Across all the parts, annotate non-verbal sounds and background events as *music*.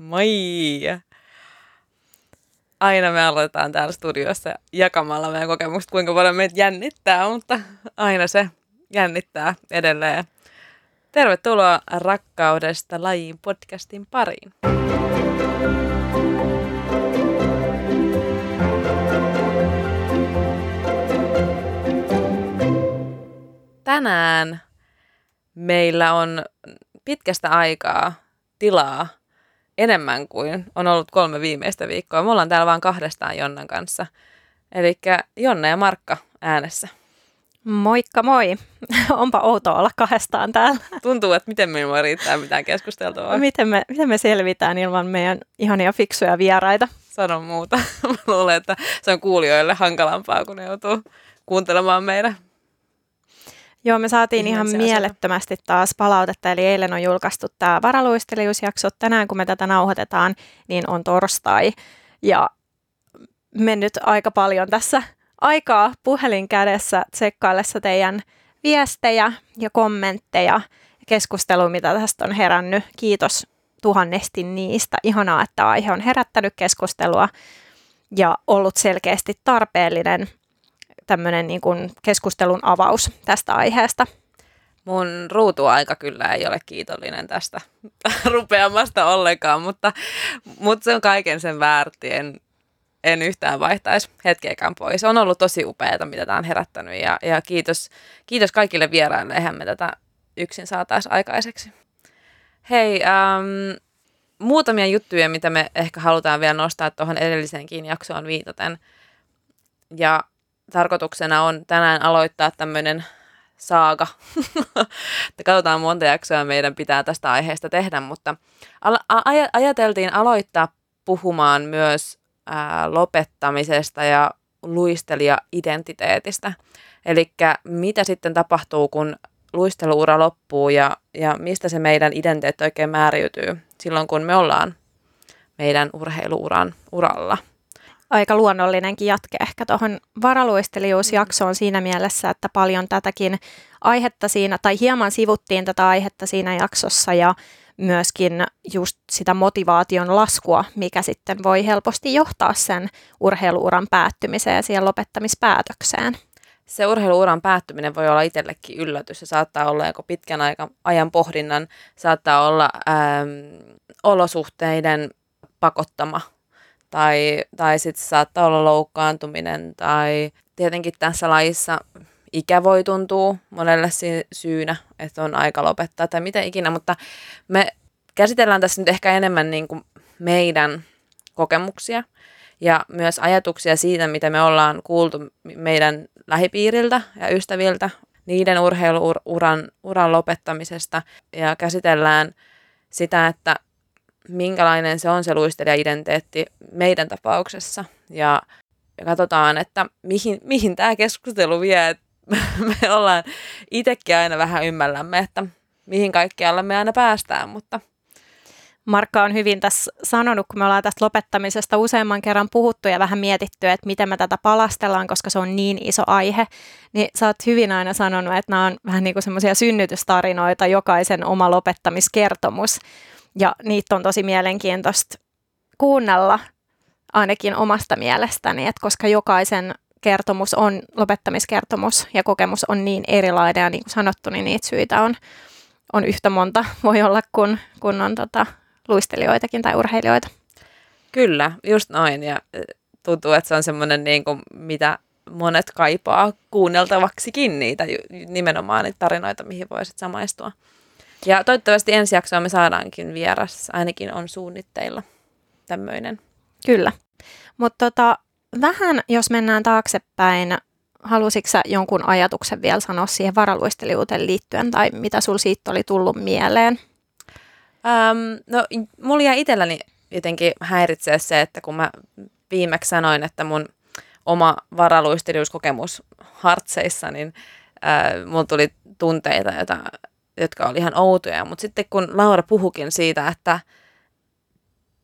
Moi! Aina me aloitetaan täällä studiossa jakamalla meidän kokemukset, kuinka paljon meitä jännittää, mutta aina se jännittää edelleen. Tervetuloa Rakkaudesta lajiin podcastin pariin. Tänään meillä on pitkästä aikaa tilaa enemmän kuin on ollut kolme viimeistä viikkoa. Me ollaan täällä vain kahdestaan Jonnan kanssa. Eli Jonna ja Markka äänessä. Moikka moi. *laughs* Onpa outoa olla kahdestaan täällä. Tuntuu, että miten meillä riittää mitään keskusteltavaa. *laughs* Miten me, miten me selvitään ilman meidän ihania fiksuja vieraita? Sano muuta. *laughs* Mä luulen, että se on kuulijoille hankalampaa, kun ne joutuu kuuntelemaan meidän Joo, me saatiin ihan mielettömästi taas palautetta, eli eilen on julkaistu tämä varaluistelijuusjakso. Tänään, kun me tätä nauhoitetaan, niin on torstai. Ja mennyt aika paljon tässä aikaa puhelin kädessä tsekkaillessa teidän viestejä ja kommentteja ja keskustelua, mitä tästä on herännyt. Kiitos tuhannesti niistä. Ihanaa, että aihe on herättänyt keskustelua ja ollut selkeästi tarpeellinen tämmöinen niin kuin keskustelun avaus tästä aiheesta. Mun ruutuaika kyllä ei ole kiitollinen tästä *laughs* rupeamasta ollenkaan, mutta, mutta se on kaiken sen väärti. En, en yhtään vaihtaisi hetkeäkään pois. On ollut tosi upeaa, mitä tämä on herättänyt ja, ja kiitos, kiitos kaikille vieraille. Eihän me tätä yksin saataisiin aikaiseksi. Hei, ähm, muutamia juttuja, mitä me ehkä halutaan vielä nostaa tuohon edelliseenkin jaksoon viitaten. Ja tarkoituksena on tänään aloittaa tämmöinen saaga. *laughs* Katsotaan monta jaksoa meidän pitää tästä aiheesta tehdä, mutta aj- ajateltiin aloittaa puhumaan myös lopettamisesta ja luistelija-identiteetistä. Eli mitä sitten tapahtuu, kun luisteluura loppuu ja, ja mistä se meidän identiteetti oikein määriytyy silloin, kun me ollaan meidän urheiluuran uralla aika luonnollinenkin jatke ehkä tuohon varaluistelijuusjaksoon siinä mielessä, että paljon tätäkin aihetta siinä, tai hieman sivuttiin tätä aihetta siinä jaksossa ja myöskin just sitä motivaation laskua, mikä sitten voi helposti johtaa sen urheiluuran päättymiseen ja siihen lopettamispäätökseen. Se urheiluuran päättyminen voi olla itsellekin yllätys. Se saattaa olla joko pitkän ajan pohdinnan, saattaa olla ähm, olosuhteiden pakottama tai, tai sitten saattaa olla loukkaantuminen tai tietenkin tässä lajissa ikä voi tuntua monelle syynä, että on aika lopettaa tai mitä ikinä, mutta me käsitellään tässä nyt ehkä enemmän niin kuin meidän kokemuksia ja myös ajatuksia siitä, mitä me ollaan kuultu meidän lähipiiriltä ja ystäviltä niiden urheiluuran uran lopettamisesta. Ja käsitellään sitä, että minkälainen se on se luistelija-identiteetti meidän tapauksessa. Ja, ja katsotaan, että mihin, mihin tämä keskustelu vie. Et *laughs* me ollaan itsekin aina vähän ymmällämme, että mihin kaikkialle me aina päästään, mutta Markka on hyvin tässä sanonut, kun me ollaan tästä lopettamisesta useamman kerran puhuttu ja vähän mietitty, että miten me tätä palastellaan, koska se on niin iso aihe, niin sä oot hyvin aina sanonut, että nämä on vähän niin kuin semmoisia synnytystarinoita, jokaisen oma lopettamiskertomus. Ja niitä on tosi mielenkiintoista kuunnella ainakin omasta mielestäni, että koska jokaisen kertomus on lopettamiskertomus ja kokemus on niin erilainen ja niin kuin sanottu, niin niitä syitä on, on yhtä monta, *laughs* voi olla, kun, kun on tota, luistelijoitakin tai urheilijoita. Kyllä, just noin ja tuntuu, että se on semmoinen, niin kuin, mitä monet kaipaa kuunneltavaksikin niitä nimenomaan niitä tarinoita, mihin voisit samaistua. Ja toivottavasti ensi jaksoa me saadaankin vieras, ainakin on suunnitteilla tämmöinen. Kyllä. Mutta tota, vähän jos mennään taaksepäin, halusitko jonkun ajatuksen vielä sanoa siihen varaluistelijuuteen liittyen, tai mitä sul siitä oli tullut mieleen? Ähm, no, mulla jäi itselläni jotenkin häiritsee se, että kun mä viimeksi sanoin, että mun oma varaluistelijuuskokemus hartseissa, niin äh, mulla tuli tunteita, joita jotka oli ihan outoja. Mutta sitten kun Laura puhukin siitä, että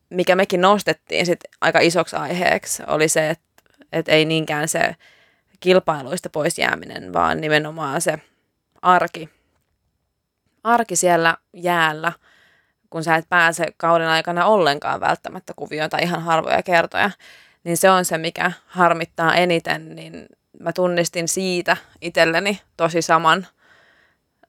mikä mekin nostettiin sit aika isoksi aiheeksi, oli se, että, että ei niinkään se kilpailuista pois jääminen, vaan nimenomaan se arki. Arki siellä jäällä, kun sä et pääse kauden aikana ollenkaan välttämättä kuvioon tai ihan harvoja kertoja, niin se on se, mikä harmittaa eniten, niin mä tunnistin siitä itselleni tosi saman,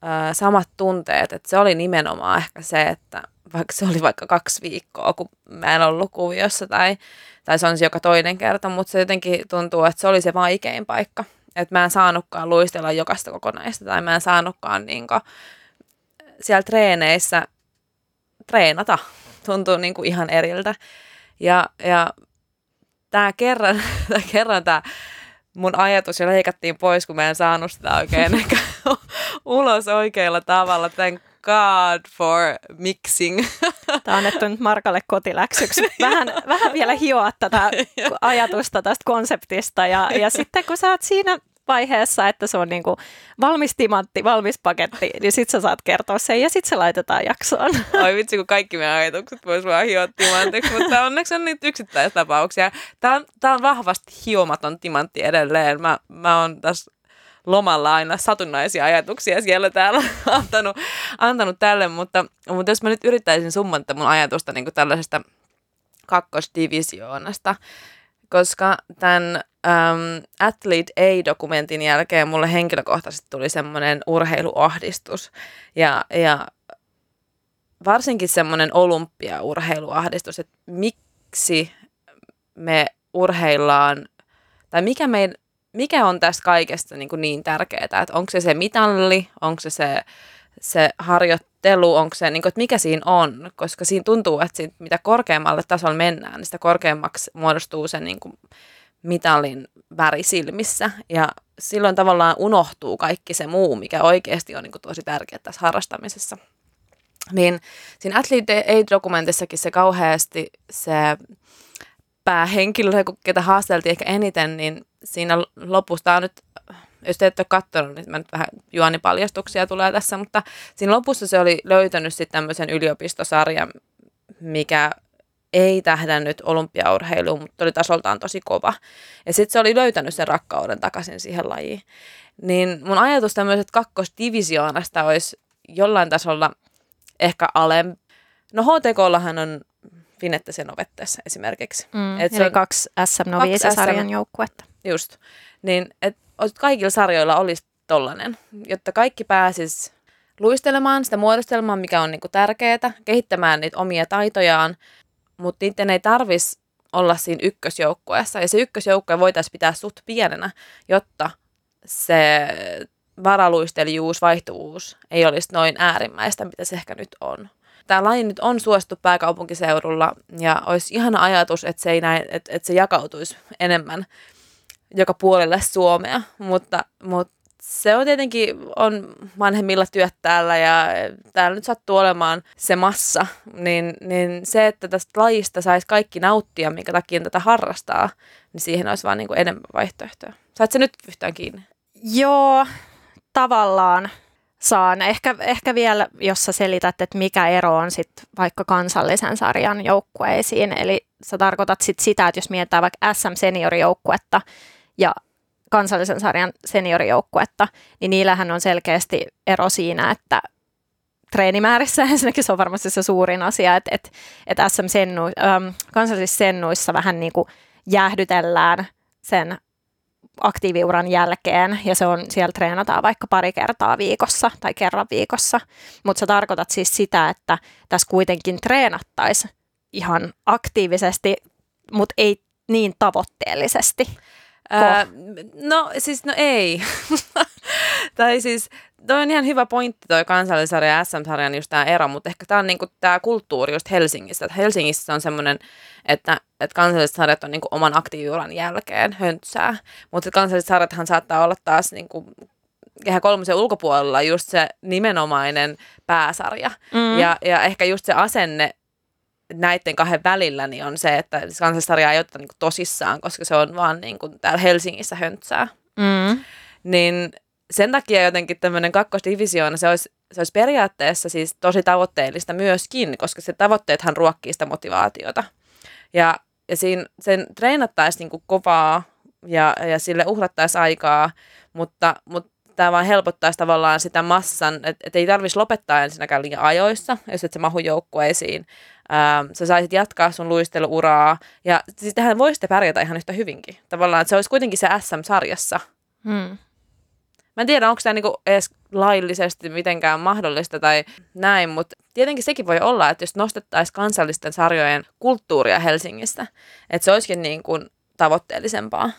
ää, samat tunteet, että se oli nimenomaan ehkä se, että vaikka se oli vaikka kaksi viikkoa, kun mä en ollut kuviossa tai, tai se on se joka toinen kerta, mutta se jotenkin tuntuu, että se oli se vaikein paikka. Että mä en saanutkaan luistella jokaista kokonaista tai mä en saanutkaan niinku siellä treeneissä treenata. Tuntuu niinku ihan eriltä. Ja, ja tämä *laughs* kerran, tää kerran tämä mun ajatus jo leikattiin pois, kun mä en saanut sitä oikein *laughs* ulos oikealla tavalla. Thank God for mixing. Tämä on annettu nyt Markalle kotiläksyksi. Vähän, vähän vielä hioa tätä ajatusta tästä konseptista ja, ja sitten kun sä oot siinä vaiheessa, että se on niin kuin valmis timantti, valmis paketti, niin sit sä saat kertoa sen ja sit se laitetaan jaksoon. Oi vitsi, kun kaikki meidän ajatukset vois vaan hioa timantiksi, mutta onneksi on niitä yksittäistapauksia. Tää on, tää on vahvasti hiomaton timantti edelleen. Mä, mä oon tässä lomalla aina satunnaisia ajatuksia siellä täällä *laughs* antanut, antanut tälle, mutta, mutta jos mä nyt yrittäisin summata mun ajatusta niin tällaisesta kakkosdivisioonasta, koska tämän um, Athlete A-dokumentin jälkeen mulle henkilökohtaisesti tuli semmoinen urheiluahdistus ja, ja varsinkin semmoinen olympiaurheiluahdistus, että miksi me urheillaan tai mikä, meil, mikä on tästä kaikesta niin, kuin niin tärkeää, että onko se se mitalli, onko se se, se harjoittelu, onko se, niin kuin, että mikä siinä on, koska siinä tuntuu, että siitä, mitä korkeammalle tasolla mennään, niin sitä korkeammaksi muodostuu se niin kuin, mitalin väri silmissä. Ja silloin tavallaan unohtuu kaikki se muu, mikä oikeasti on niin kuin tosi tärkeää tässä harrastamisessa. Niin siinä Athlete Aid-dokumentissakin se kauheasti se päähenkilö, ketä haasteltiin ehkä eniten, niin siinä lopussa, on nyt, jos te ette ole katsonut, niin mä nyt vähän juonipaljastuksia tulee tässä, mutta siinä lopussa se oli löytänyt sitten tämmöisen yliopistosarjan, mikä ei tähdännyt olympiaurheiluun, mutta oli tasoltaan tosi kova. Ja sitten se oli löytänyt sen rakkauden takaisin siihen lajiin. Niin mun ajatus tämmöisestä kakkosdivisioonasta olisi jollain tasolla ehkä alempi. No HTKllahan on Finette sen opettajassa esimerkiksi. Mm, et se on kaksi SM Noviisa-sarjan joukkuetta. Just. Niin, että kaikilla sarjoilla olisi tollainen, jotta kaikki pääsis luistelemaan sitä muodostelmaa, mikä on niinku tärkeää, kehittämään niitä omia taitojaan mutta niiden ei tarvis olla siinä ykkösjoukkueessa. Ja se ykkösjoukkue voitaisiin pitää suht pienenä, jotta se varaluistelijuus, vaihtuvuus ei olisi noin äärimmäistä, mitä se ehkä nyt on. Tämä laji nyt on suosittu pääkaupunkiseudulla ja olisi ihana ajatus, että se, ei näin, että, että se jakautuisi enemmän joka puolelle Suomea, mutta, mutta se on tietenkin on vanhemmilla työt täällä ja täällä nyt sattuu olemaan se massa, niin, niin se, että tästä lajista saisi kaikki nauttia, minkä takia tätä harrastaa, niin siihen olisi vaan niin kuin enemmän vaihtoehtoja. Saat se nyt yhtään kiinni? Joo, tavallaan saan. Ehkä, ehkä vielä, jos sä selität, että mikä ero on sit vaikka kansallisen sarjan joukkueisiin. Eli sä tarkoitat sit sitä, että jos mietitään vaikka SM-seniorijoukkuetta ja kansallisen sarjan seniorijoukkuetta, niin niillähän on selkeästi ero siinä, että treenimäärissä *laughs* ensinnäkin se on varmasti se suurin asia, että, että, että SM Sennu, ähm, kansallisissa sennuissa vähän niin kuin jäähdytellään sen aktiiviuran jälkeen ja se on, siellä treenataan vaikka pari kertaa viikossa tai kerran viikossa, mutta sä tarkoitat siis sitä, että tässä kuitenkin treenattaisiin ihan aktiivisesti, mutta ei niin tavoitteellisesti. Ää, no siis, no ei. *laughs* tai siis, toi on ihan hyvä pointti toi kansallisarja ja SM-sarjan just tämä ero, mutta ehkä tämä on niinku tämä kulttuuri just Helsingissä. Että Helsingissä on semmoinen, että, että kansalliset sarjat on niinku oman aktiiviuran jälkeen höntsää, mutta kansalliset sarjathan saattaa olla taas niinku kehä kolmosen ulkopuolella just se nimenomainen pääsarja. Mm. Ja, ja ehkä just se asenne näiden kahden välillä niin on se, että kansallisarjaa ei oteta niin tosissaan, koska se on vaan niin kuin täällä Helsingissä höntsää. Mm. Niin sen takia jotenkin tämmöinen kakkosdivisioona, se olisi, se olisi periaatteessa siis tosi tavoitteellista myöskin, koska se tavoitteethan ruokkii sitä motivaatiota. Ja, ja siinä, sen treenattaisiin niin kovaa ja, ja sille uhrattaisiin aikaa, mutta, mutta tämä vaan helpottaisi tavallaan sitä massan, että et ei tarvitsisi lopettaa ensinnäkään liian ajoissa, jos et sä mahu joukkueisiin. Ähm, sä saisit jatkaa sun luisteluuraa, ja siis tähän voisitte pärjätä ihan yhtä hyvinkin. Tavallaan, että se olisi kuitenkin se SM-sarjassa. Hmm. Mä en tiedä, onko tämä niinku edes laillisesti mitenkään mahdollista tai näin, mutta tietenkin sekin voi olla, että jos nostettaisiin kansallisten sarjojen kulttuuria Helsingistä, että se olisikin niin kuin tavoitteellisempaa.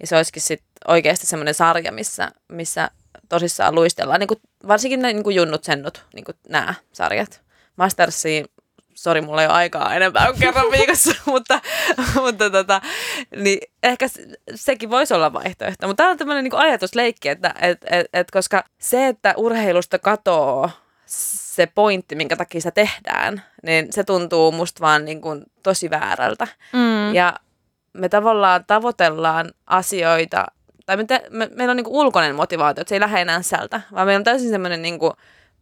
Ja se olisikin sit oikeasti semmoinen sarja, missä, missä tosissaan luistellaan, niin kuin, varsinkin ne niin kuin junnut, sennut, niin kuin nämä sarjat. Mastersiin sori, mulla ei ole aikaa enempää kuin kerran *laughs* viikossa, *laughs* mutta, mutta tota, niin ehkä sekin voisi olla vaihtoehto. Mutta tämä on tämmöinen niin ajatusleikki, että et, et, et, koska se, että urheilusta katoo se pointti, minkä takia se tehdään, niin se tuntuu musta vaan niin kuin tosi väärältä. Mm. Ja me tavallaan tavoitellaan asioita, tai me te, me, meillä on niin kuin ulkoinen motivaatio, että se ei lähde enää sältä, vaan meillä on täysin semmoinen niin kuin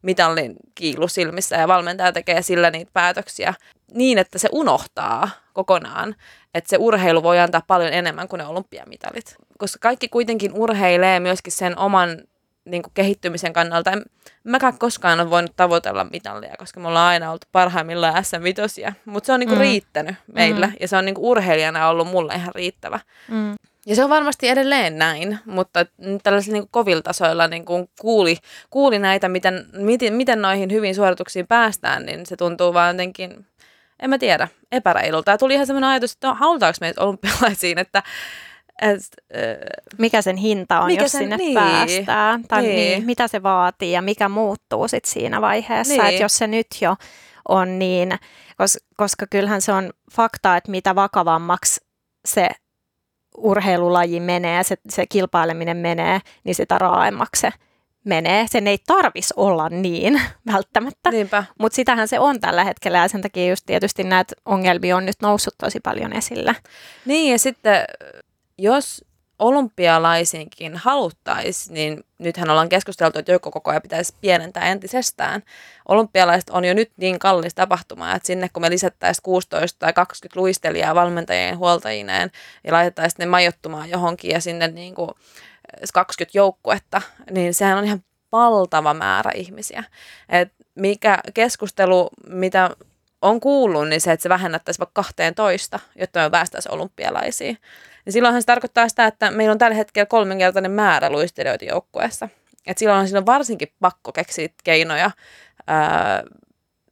mitallin kiilu silmissä ja valmentaja tekee sillä niitä päätöksiä niin, että se unohtaa kokonaan, että se urheilu voi antaa paljon enemmän kuin ne olympiamitalit. Koska kaikki kuitenkin urheilee myöskin sen oman niin kuin kehittymisen kannalta. En mäkään koskaan ole voinut tavoitella mitallia, koska me ollaan aina oltu parhaimmillaan s vitosia Mutta se on niin kuin mm. riittänyt meillä mm. ja se on niin kuin urheilijana ollut mulle ihan riittävä. Mm. Ja se on varmasti edelleen näin, mutta tällaisilla niin kovilla tasoilla niin kuin kuuli, kuuli näitä, miten, miten, miten noihin hyvin suorituksiin päästään, niin se tuntuu vaan jotenkin, en mä tiedä, epäreilulta. Ja tuli ihan sellainen ajatus, että no, halutaanko meitä olympialaisiin, että et, äh, mikä sen hinta on, mikä jos sen, sinne niin, päästään, tai niin. Niin, mitä se vaatii ja mikä muuttuu sit siinä vaiheessa, niin. että jos se nyt jo on niin, koska, koska kyllähän se on fakta, että mitä vakavammaksi se urheilulaji menee, se, se kilpaileminen menee, niin sitä raaemmaksi se menee. Sen ei tarvis olla niin *laughs* välttämättä, mutta sitähän se on tällä hetkellä ja sen takia just tietysti näitä ongelmia on nyt noussut tosi paljon esille. Niin ja sitten jos olympialaisiinkin haluttaisiin, niin nythän ollaan keskusteltu, että joukkokokoja pitäisi pienentää entisestään. Olympialaiset on jo nyt niin kallis tapahtuma, että sinne kun me lisättäisiin 16 tai 20 luistelijaa valmentajien huoltajineen ja laitettaisiin ne majoittumaan johonkin ja sinne niin kuin 20 joukkuetta, niin sehän on ihan valtava määrä ihmisiä. Et mikä keskustelu, mitä on kuullut, niin se, että se vähennättäisiin vaikka 12, jotta me päästäisiin olympialaisiin niin silloinhan se tarkoittaa sitä, että meillä on tällä hetkellä kolminkertainen määrä luistelijoita joukkueessa. Et siinä on varsinkin pakko keksiä keinoja ää,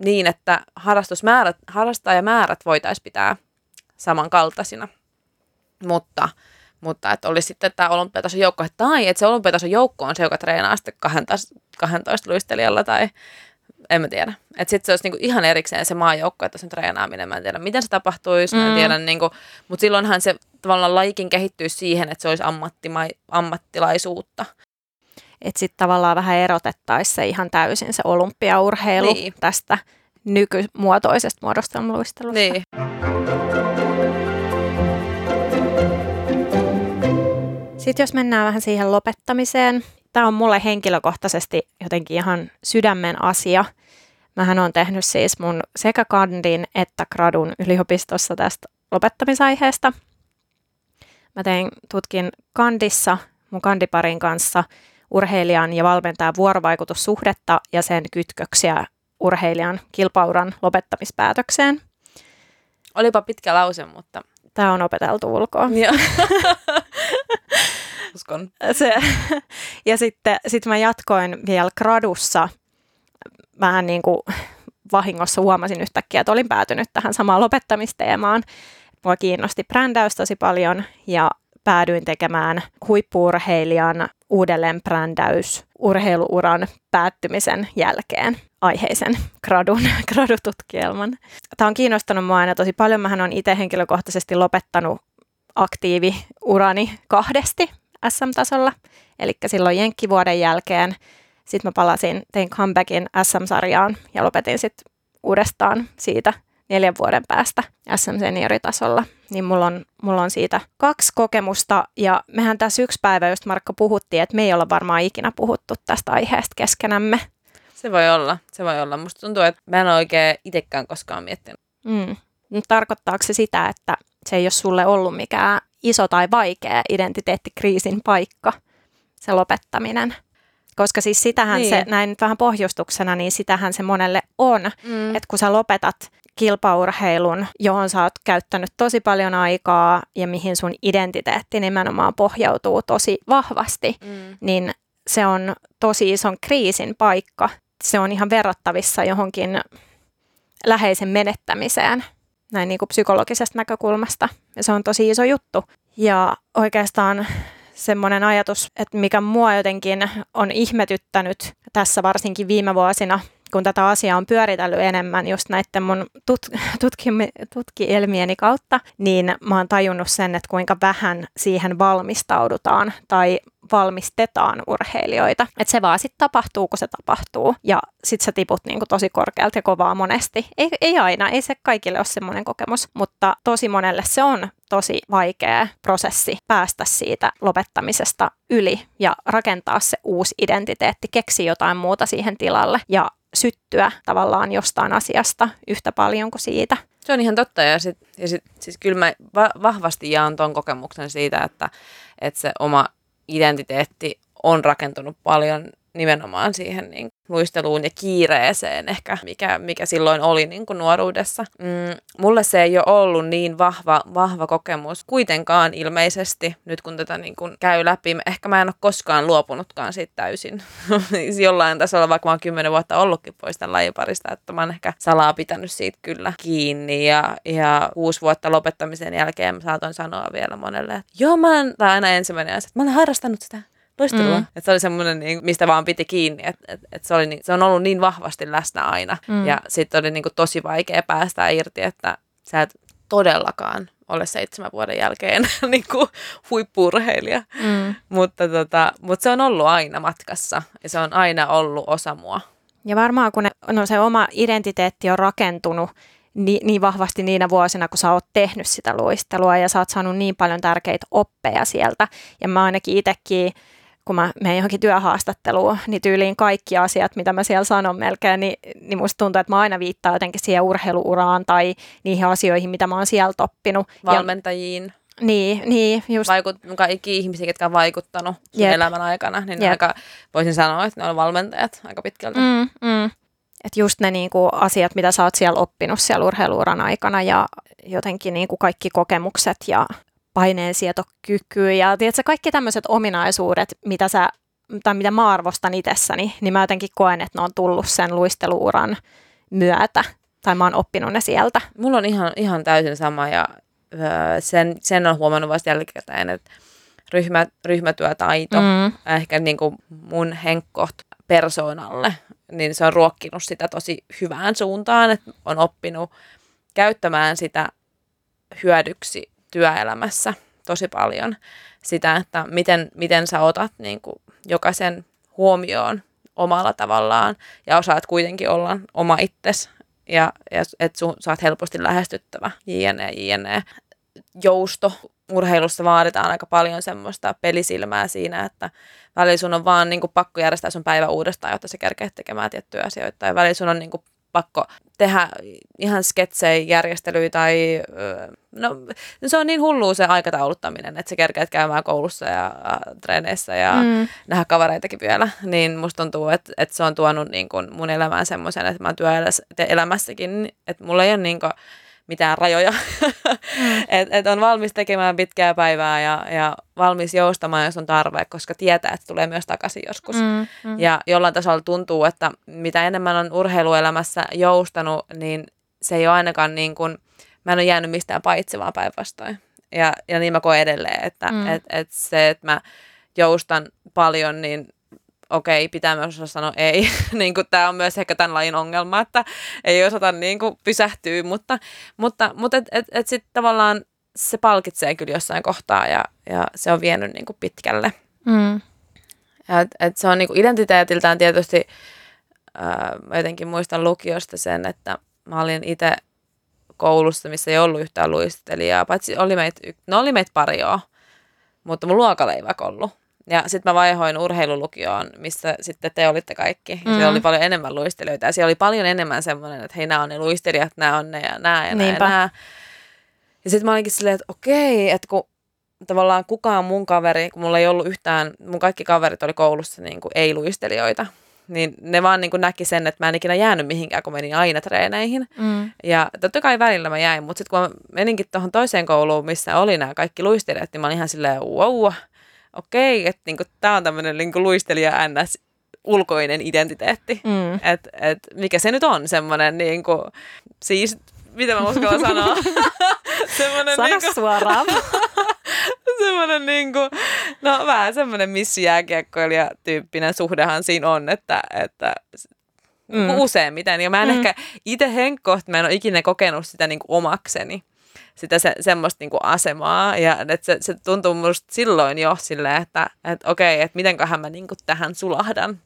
niin, että harrastusmäärät, harrastajamäärät voitaisiin pitää samankaltaisina. Mutta, mutta että olisi sitten tämä olympiatason joukko, tai että se olympiatason joukko on se, joka treenaa sitten 12, 12 luistelijalla tai en mä tiedä. Että sitten se olisi niinku ihan erikseen se maajoukko, että sen treenaaminen, mä en tiedä miten se tapahtuisi, mm. mä en mm. tiedä, niinku, mutta silloinhan se tavallaan lajikin kehittyy siihen, että se olisi ammattima- ammattilaisuutta. Että sitten tavallaan vähän erotettaisiin se ihan täysin se olympiaurheilu niin. tästä nykymuotoisesta muodostelmaluistelusta. Niin. Sitten jos mennään vähän siihen lopettamiseen, tämä on mulle henkilökohtaisesti jotenkin ihan sydämen asia. Mähän on tehnyt siis mun sekä kandin että gradun yliopistossa tästä lopettamisaiheesta. Mä tein, tutkin kandissa mun kandiparin kanssa urheilijan ja valmentajan vuorovaikutussuhdetta ja sen kytköksiä urheilijan kilpauran lopettamispäätökseen. Olipa pitkä lause, mutta... Tämä on opeteltu ulkoa. *laughs* Uskon. Se, ja sitten sit mä jatkoin vielä gradussa vähän niin kuin vahingossa huomasin yhtäkkiä, että olin päätynyt tähän samaan lopettamisteemaan. Mua kiinnosti brändäys tosi paljon ja päädyin tekemään huippuurheilijan uudelleen brändäys urheiluuran päättymisen jälkeen aiheisen gradun, *laughs* gradututkielman. Tämä on kiinnostanut mua aina tosi paljon. Mähän on itse henkilökohtaisesti lopettanut aktiiviurani kahdesti SM-tasolla, eli silloin Jenkkivuoden jälkeen. Sitten mä palasin, tein comebackin SM-sarjaan ja lopetin sitten uudestaan siitä neljän vuoden päästä SM-senioritasolla. Niin mulla on, mulla on siitä kaksi kokemusta ja mehän tässä yksi päivä just Markka puhuttiin, että me ei olla varmaan ikinä puhuttu tästä aiheesta keskenämme. Se voi olla, se voi olla. Musta tuntuu, että mä en oikein itsekään koskaan miettinyt. Mm. Tarkoittaako se sitä, että se ei ole sulle ollut mikään iso tai vaikea identiteettikriisin paikka, se lopettaminen? Koska siis sitähän Niin. se, näin nyt vähän pohjustuksena, niin sitähän se monelle on, Mm. että kun sä lopetat kilpaurheilun, johon sä oot käyttänyt tosi paljon aikaa ja mihin sun identiteetti nimenomaan pohjautuu tosi vahvasti, Mm. niin se on tosi ison kriisin paikka. Se on ihan verrattavissa johonkin läheisen menettämiseen näin niin kuin psykologisesta näkökulmasta. Ja se on tosi iso juttu. Ja oikeastaan semmoinen ajatus, että mikä mua jotenkin on ihmetyttänyt tässä varsinkin viime vuosina, kun tätä asiaa on pyöritellyt enemmän just näiden mun tut- tutkimi- tutkielmieni kautta, niin mä oon tajunnut sen, että kuinka vähän siihen valmistaudutaan tai valmistetaan urheilijoita. Että se vaan sitten tapahtuu, kun se tapahtuu. Ja sit sä tiput niinku tosi korkealta ja kovaa monesti. Ei, ei aina, ei se kaikille ole semmoinen kokemus, mutta tosi monelle se on tosi vaikea prosessi päästä siitä lopettamisesta yli ja rakentaa se uusi identiteetti, keksiä jotain muuta siihen tilalle ja syttyä tavallaan jostain asiasta yhtä paljon kuin siitä. Se on ihan totta ja, sit, ja sit, siis kyllä mä va- vahvasti jaan ton kokemuksen siitä, että, että se oma identiteetti on rakentunut paljon nimenomaan siihen niin luisteluun ja kiireeseen ehkä, mikä, mikä silloin oli niin kuin nuoruudessa. Mm, mulle se ei ole ollut niin vahva, vahva kokemus kuitenkaan ilmeisesti, nyt kun tätä niin kuin käy läpi. Ehkä mä en ole koskaan luopunutkaan siitä täysin *laughs* jollain tasolla, vaikka mä oon kymmenen vuotta ollutkin pois tämän lajin parista, että mä oon ehkä salaa pitänyt siitä kyllä kiinni ja, ja kuusi vuotta lopettamisen jälkeen mä saatoin sanoa vielä monelle, että joo mä tai aina ensimmäinen asia, että mä olen harrastanut sitä luistelua. Mm. Että se oli semmoinen, niin, mistä vaan piti kiinni, että et, et se, oli, niin- se on ollut niin vahvasti läsnä aina. Mm. Ja sitten oli niin kuin, tosi vaikea päästä irti, että sä et todellakaan ole seitsemän vuoden jälkeen *laughs* niin kuin huippurheilija. Mm. Mutta, tota, mutta se on ollut aina matkassa ja se on aina ollut osa mua. Ja varmaan kun ne, no se oma identiteetti on rakentunut niin, niin vahvasti niinä vuosina, kun sä oot tehnyt sitä luistelua ja sä oot saanut niin paljon tärkeitä oppeja sieltä. Ja mä ainakin itsekin, kun mä menen johonkin työhaastatteluun, niin tyyliin kaikki asiat, mitä mä siellä sanon melkein, niin, niin musta tuntuu, että mä aina viittaan jotenkin siihen urheiluuraan tai niihin asioihin, mitä mä oon sieltä oppinut. Ja, Valmentajiin, niin, niin, just vaikut, kaikki ihmisiä, ketkä on vaikuttanut Jep. elämän aikana, niin Jep. aika, voisin sanoa, että ne on valmentajat aika pitkälti. Mm, mm. Et just ne niinku asiat, mitä sä oot siellä oppinut siellä urheiluuran aikana ja jotenkin niinku kaikki kokemukset ja paineensietokyky ja tiedätkö, kaikki tämmöiset ominaisuudet, mitä sä tai mitä mä arvostan itsessäni, niin mä jotenkin koen, että ne on tullut sen luisteluuran myötä tai mä oon oppinut ne sieltä. Mulla on ihan, ihan täysin sama ja öö, sen, sen on huomannut vasta jälkikäteen, että ryhmä, ryhmätyötaito, mm. Ehkä niin kuin mun henkkoht persoonalle, niin se on ruokkinut sitä tosi hyvään suuntaan, että on oppinut käyttämään sitä hyödyksi työelämässä tosi paljon. Sitä, että miten, miten sä otat niin kuin jokaisen huomioon omalla tavallaan ja osaat kuitenkin olla oma itses ja, ja että sä oot helposti lähestyttävä, jne, jne. Jousto urheilussa vaaditaan aika paljon semmoista pelisilmää siinä, että välillä sun on vaan niin kuin, pakko järjestää sun päivä uudestaan, jotta sä kerkeät tekemään tiettyjä asioita. Tai välillä sun on niin kuin, pakko tehdä ihan sketsejä, järjestelyitä tai... No, se on niin hullua se aikatauluttaminen, että sä kerkeät käymään koulussa ja äh, treeneissä ja mm. nähdä kavereitakin vielä. Niin musta tuntuu, että, että se on tuonut niin kuin mun elämään semmoisen, että mä oon työelämässäkin, että mulla ei ole niin kuin mitään rajoja. Mm. *laughs* että et on valmis tekemään pitkää päivää ja, ja valmis joustamaan, jos on tarve, koska tietää, että tulee myös takaisin joskus. mm, mm. Ja jollain tasolla tuntuu, että mitä enemmän on urheiluelämässä joustanut, niin se ei ole ainakaan niin kuin, mä en ole jäänyt mistään paitsi, vaan päinvastoin. Ja, ja niin mä koen edelleen, että mm. et, et se, että mä joustan paljon, niin okei, pitää myös osata sanoa ei. *laughs* niin kuin tämä on myös ehkä tämän lajin ongelma, että ei osata niin kuin pysähtyä, mutta, mutta, mutta et, et, et sitten tavallaan se palkitsee kyllä jossain kohtaa ja, ja se on vienyt niin kuin pitkälle. Mm. Ja et, et se on niinku identiteetiltään tietysti, ää, mä jotenkin muistan lukiosta sen, että mä olin itse koulussa, missä ei ollut yhtään luistelijaa, paitsi oli meitä, no oli meitä pari joo, mutta mun luokalla ei vaikka ollut. Ja sitten mä vaihoin urheilulukioon, missä sitten te olitte kaikki. Ja Mm. siellä oli paljon enemmän luistelijoita. Ja siellä oli paljon enemmän semmoinen, että hei, nämä on ne luistelijat, nämä on ne ja nämä ja nämä ja nämä. Ja sitten mä olinkin silleen, että okei, että kun tavallaan kukaan mun kaveri, kun mulla ei ollut yhtään, mun kaikki kaverit oli koulussa niin kuin ei-luistelijoita, niin ne vaan niin kuin näki sen, että mä en ikinä jäänyt mihinkään, kun menin aina treeneihin. Mm. Ja totta kai välillä mä jäin, mutta sitten kun mä meninkin tuohon toiseen kouluun, missä oli nämä kaikki luistelijat, niin mä olin ihan silleen, wow, okei, okay, että niin tämä on tämmöinen niin luistelija NS ulkoinen identiteetti. Mm. Että et, mikä se nyt on semmoinen, niin kuin, siis mitä mä uskallan sanoa? *laughs* semmoinen Sano niinku, suoraan. *laughs* semmoinen niinku, no vähän semmoinen missijääkiekkoilija tyyppinen suhdehan siinä on, että, että mm. useimmiten. Ja mä en mm. ehkä itse henkkohta, mä en ole ikinä kokenut sitä niinku omakseni sitä se, semmoista niinku asemaa. Ja että se, se tuntuu musta silloin jo silleen, että, että okei, että mitenköhän mä niinku tähän sulahdan.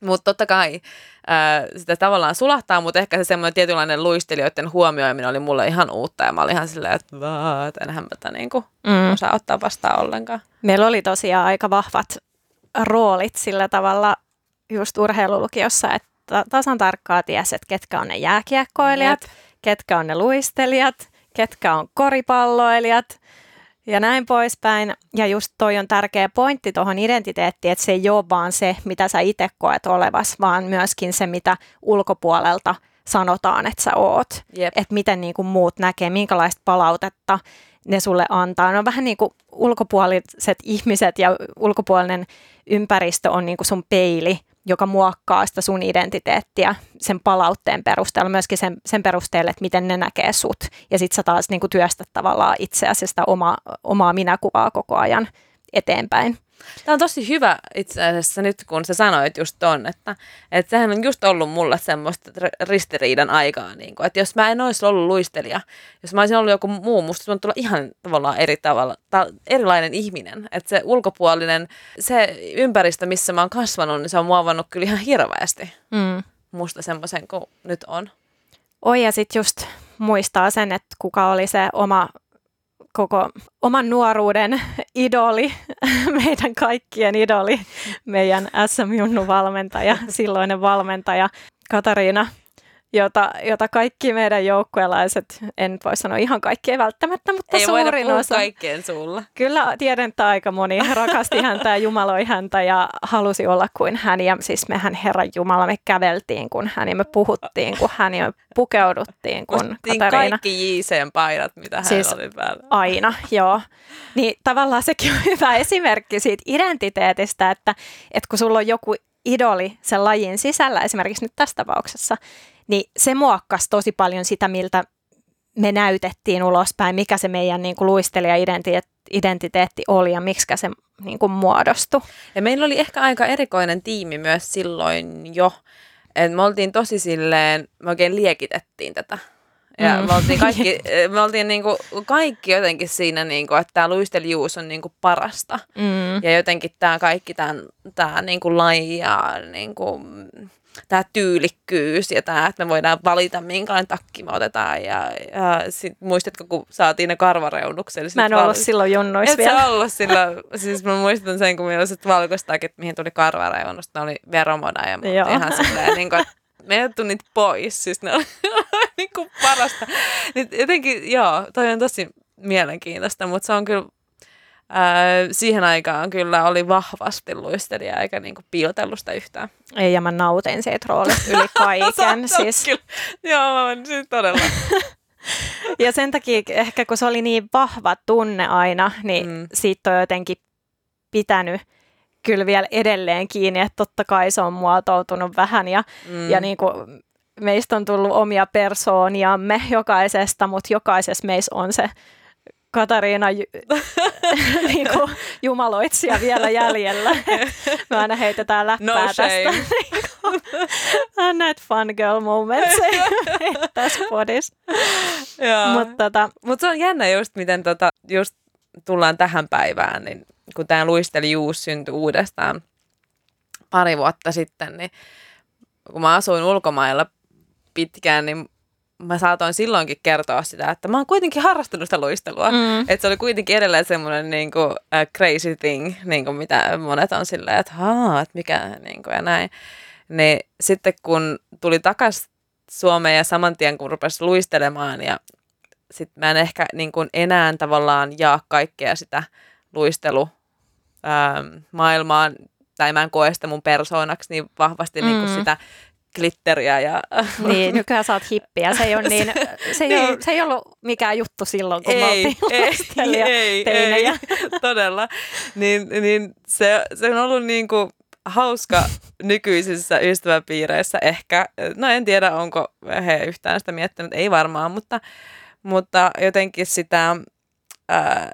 Mutta totta kai ää, sitä tavallaan sulahtaa, mutta ehkä se semmoinen tietynlainen luistelijoiden huomioiminen oli mulle ihan uutta. Ja mä olin ihan silleen, että vaat, enhän mä tätä niinku mm. osaa ottaa vastaan ollenkaan. Meillä oli tosiaan aika vahvat roolit sillä tavalla just urheilulukiossa, että tasan tarkkaa ties, että ketkä on ne jääkiekkoilijat, Jep. ketkä on ne luistelijat, ketkä on koripalloilijat – ja näin poispäin. Ja just toi on tärkeä pointti tuohon identiteettiin, että se ei ole vaan se, mitä sä itse koet olevas, vaan myöskin se, mitä ulkopuolelta sanotaan, että sä oot. Yep. Että miten niin kuin muut näkee, minkälaista palautetta ne sulle antaa. Ne on vähän niin kuin ulkopuoliset ihmiset ja ulkopuolinen ympäristö on niin kuin sun peili joka muokkaa sitä sun identiteettiä sen palautteen perusteella, myöskin sen, sen perusteella, että miten ne näkee sut. Ja sit sä taas niin kuin työstät tavallaan itseäsi sitä oma, omaa minäkuvaa koko ajan eteenpäin. Tämä on tosi hyvä itse asiassa nyt, kun sä sanoit just ton, että, että sehän on just ollut mulle semmoista ristiriidan aikaa, niin kuin, että jos mä en olisi ollut luistelija, jos mä olisin ollut joku muu, musta on tulla ihan tavallaan eri tavalla, ta, erilainen ihminen, että se ulkopuolinen, se ympäristö, missä mä oon kasvanut, niin se on muovannut kyllä ihan hirveästi mm. musta semmoisen kuin nyt on. Oi ja sitten just muistaa sen, että kuka oli se oma koko oman nuoruuden idoli, *laughs* meidän kaikkien idoli, meidän SM Junnu valmentaja, silloinen valmentaja Katariina jota, jota kaikki meidän joukkuelaiset, en voi sanoa ihan kaikki ei välttämättä, mutta ei suurin osa. kaikkeen sulla. Kyllä tiedän, että aika moni rakasti häntä ja jumaloi häntä ja halusi olla kuin hän. Ja siis mehän Herran Jumala, me käveltiin kuin hän ja me puhuttiin kuin hän ja me pukeuduttiin kuin Katariina. kaikki JCn paidat, mitä hän siis oli päällä. aina, joo. Niin tavallaan sekin on hyvä esimerkki siitä identiteetistä, että, että kun sulla on joku idoli sen lajin sisällä, esimerkiksi nyt tässä tapauksessa, niin se muokkasi tosi paljon sitä, miltä me näytettiin ulospäin, mikä se meidän niin kuin luistelija-identiteetti oli ja miksi se niin kuin muodostui. Ja meillä oli ehkä aika erikoinen tiimi myös silloin jo, että me oltiin tosi silleen, me oikein liekitettiin tätä. Ja mm. me oltiin kaikki, *laughs* me oltiin niinku, kaikki jotenkin siinä, niinku, että tämä luistelijuus on niinku parasta. Mm. Ja jotenkin tämä kaikki tämä niinku laji ja niinku, tämä tyylikkyys ja tämä, että me voidaan valita, minkälainen takki me otetaan. Ja, ja sit, muistatko, kun saatiin ne karvareunukset? Mä en val... ollut silloin junnoissa Et vielä. Et ollut silloin. siis mä muistan sen, kun meillä oli valkoistakit, mihin tuli karvareunus. Ne oli veromoda ja mä ihan silleen, *laughs* niin kuin, meidän tunnit pois. Siis ne oli *laughs* niin kuin parasta. Nyt jotenkin, joo, toi on tosi mielenkiintoista, mutta se on kyllä Öö, siihen aikaan kyllä oli vahvasti luistelija eikä niinku piilotellusta yhtään. Ei, ja mä nautin siitä roolista yli *laughs* kaiken. siis. Kyllä. Joo, siis todella. *laughs* ja sen takia ehkä kun se oli niin vahva tunne aina, niin mm. siitä on jotenkin pitänyt kyllä vielä edelleen kiinni, että totta kai se on muotoutunut vähän ja, mm. ja niin kuin meistä on tullut omia persooniamme jokaisesta, mutta jokaisessa meissä on se Katariina ju- *laughs* niin kuin jumaloitsija vielä jäljellä. Me aina heitetään läppää no tästä. *laughs* Niin näitä fun girl moments *laughs* tässä podissa. Mutta tota, Mut se on jännä just, miten tota, just tullaan tähän päivään, niin kun tämä luistelijuus syntyi uudestaan pari vuotta sitten, niin kun mä asuin ulkomailla pitkään, niin mä saatoin silloinkin kertoa sitä, että mä oon kuitenkin harrastanut sitä luistelua. Mm. Että se oli kuitenkin edelleen semmoinen niin kuin, uh, crazy thing, niin kuin mitä monet on silleen, että haa, että mikä, niin kuin, ja näin. Niin sitten kun tuli takas Suomeen ja saman tien kun rupesi luistelemaan ja sit mä en ehkä niin kuin enää tavallaan jaa kaikkea sitä luistelu ähm, maailmaan, tai mä en koe sitä mun persoonaksi niin vahvasti mm. niin kuin sitä glitteriä. Ja... *laughs* Niin, nykyään sä oot hippiä. Se ei, ole niin, se ei, niin. Ollut, se ei ollut mikään juttu silloin, kun ei, me oltiin ei, ei, teinejä. Ei, *laughs* todella. Niin, niin se, se on ollut niin kuin hauska nykyisissä ystäväpiireissä ehkä. No en tiedä, onko he yhtään sitä miettinyt, ei varmaan, mutta, mutta jotenkin sitä ää,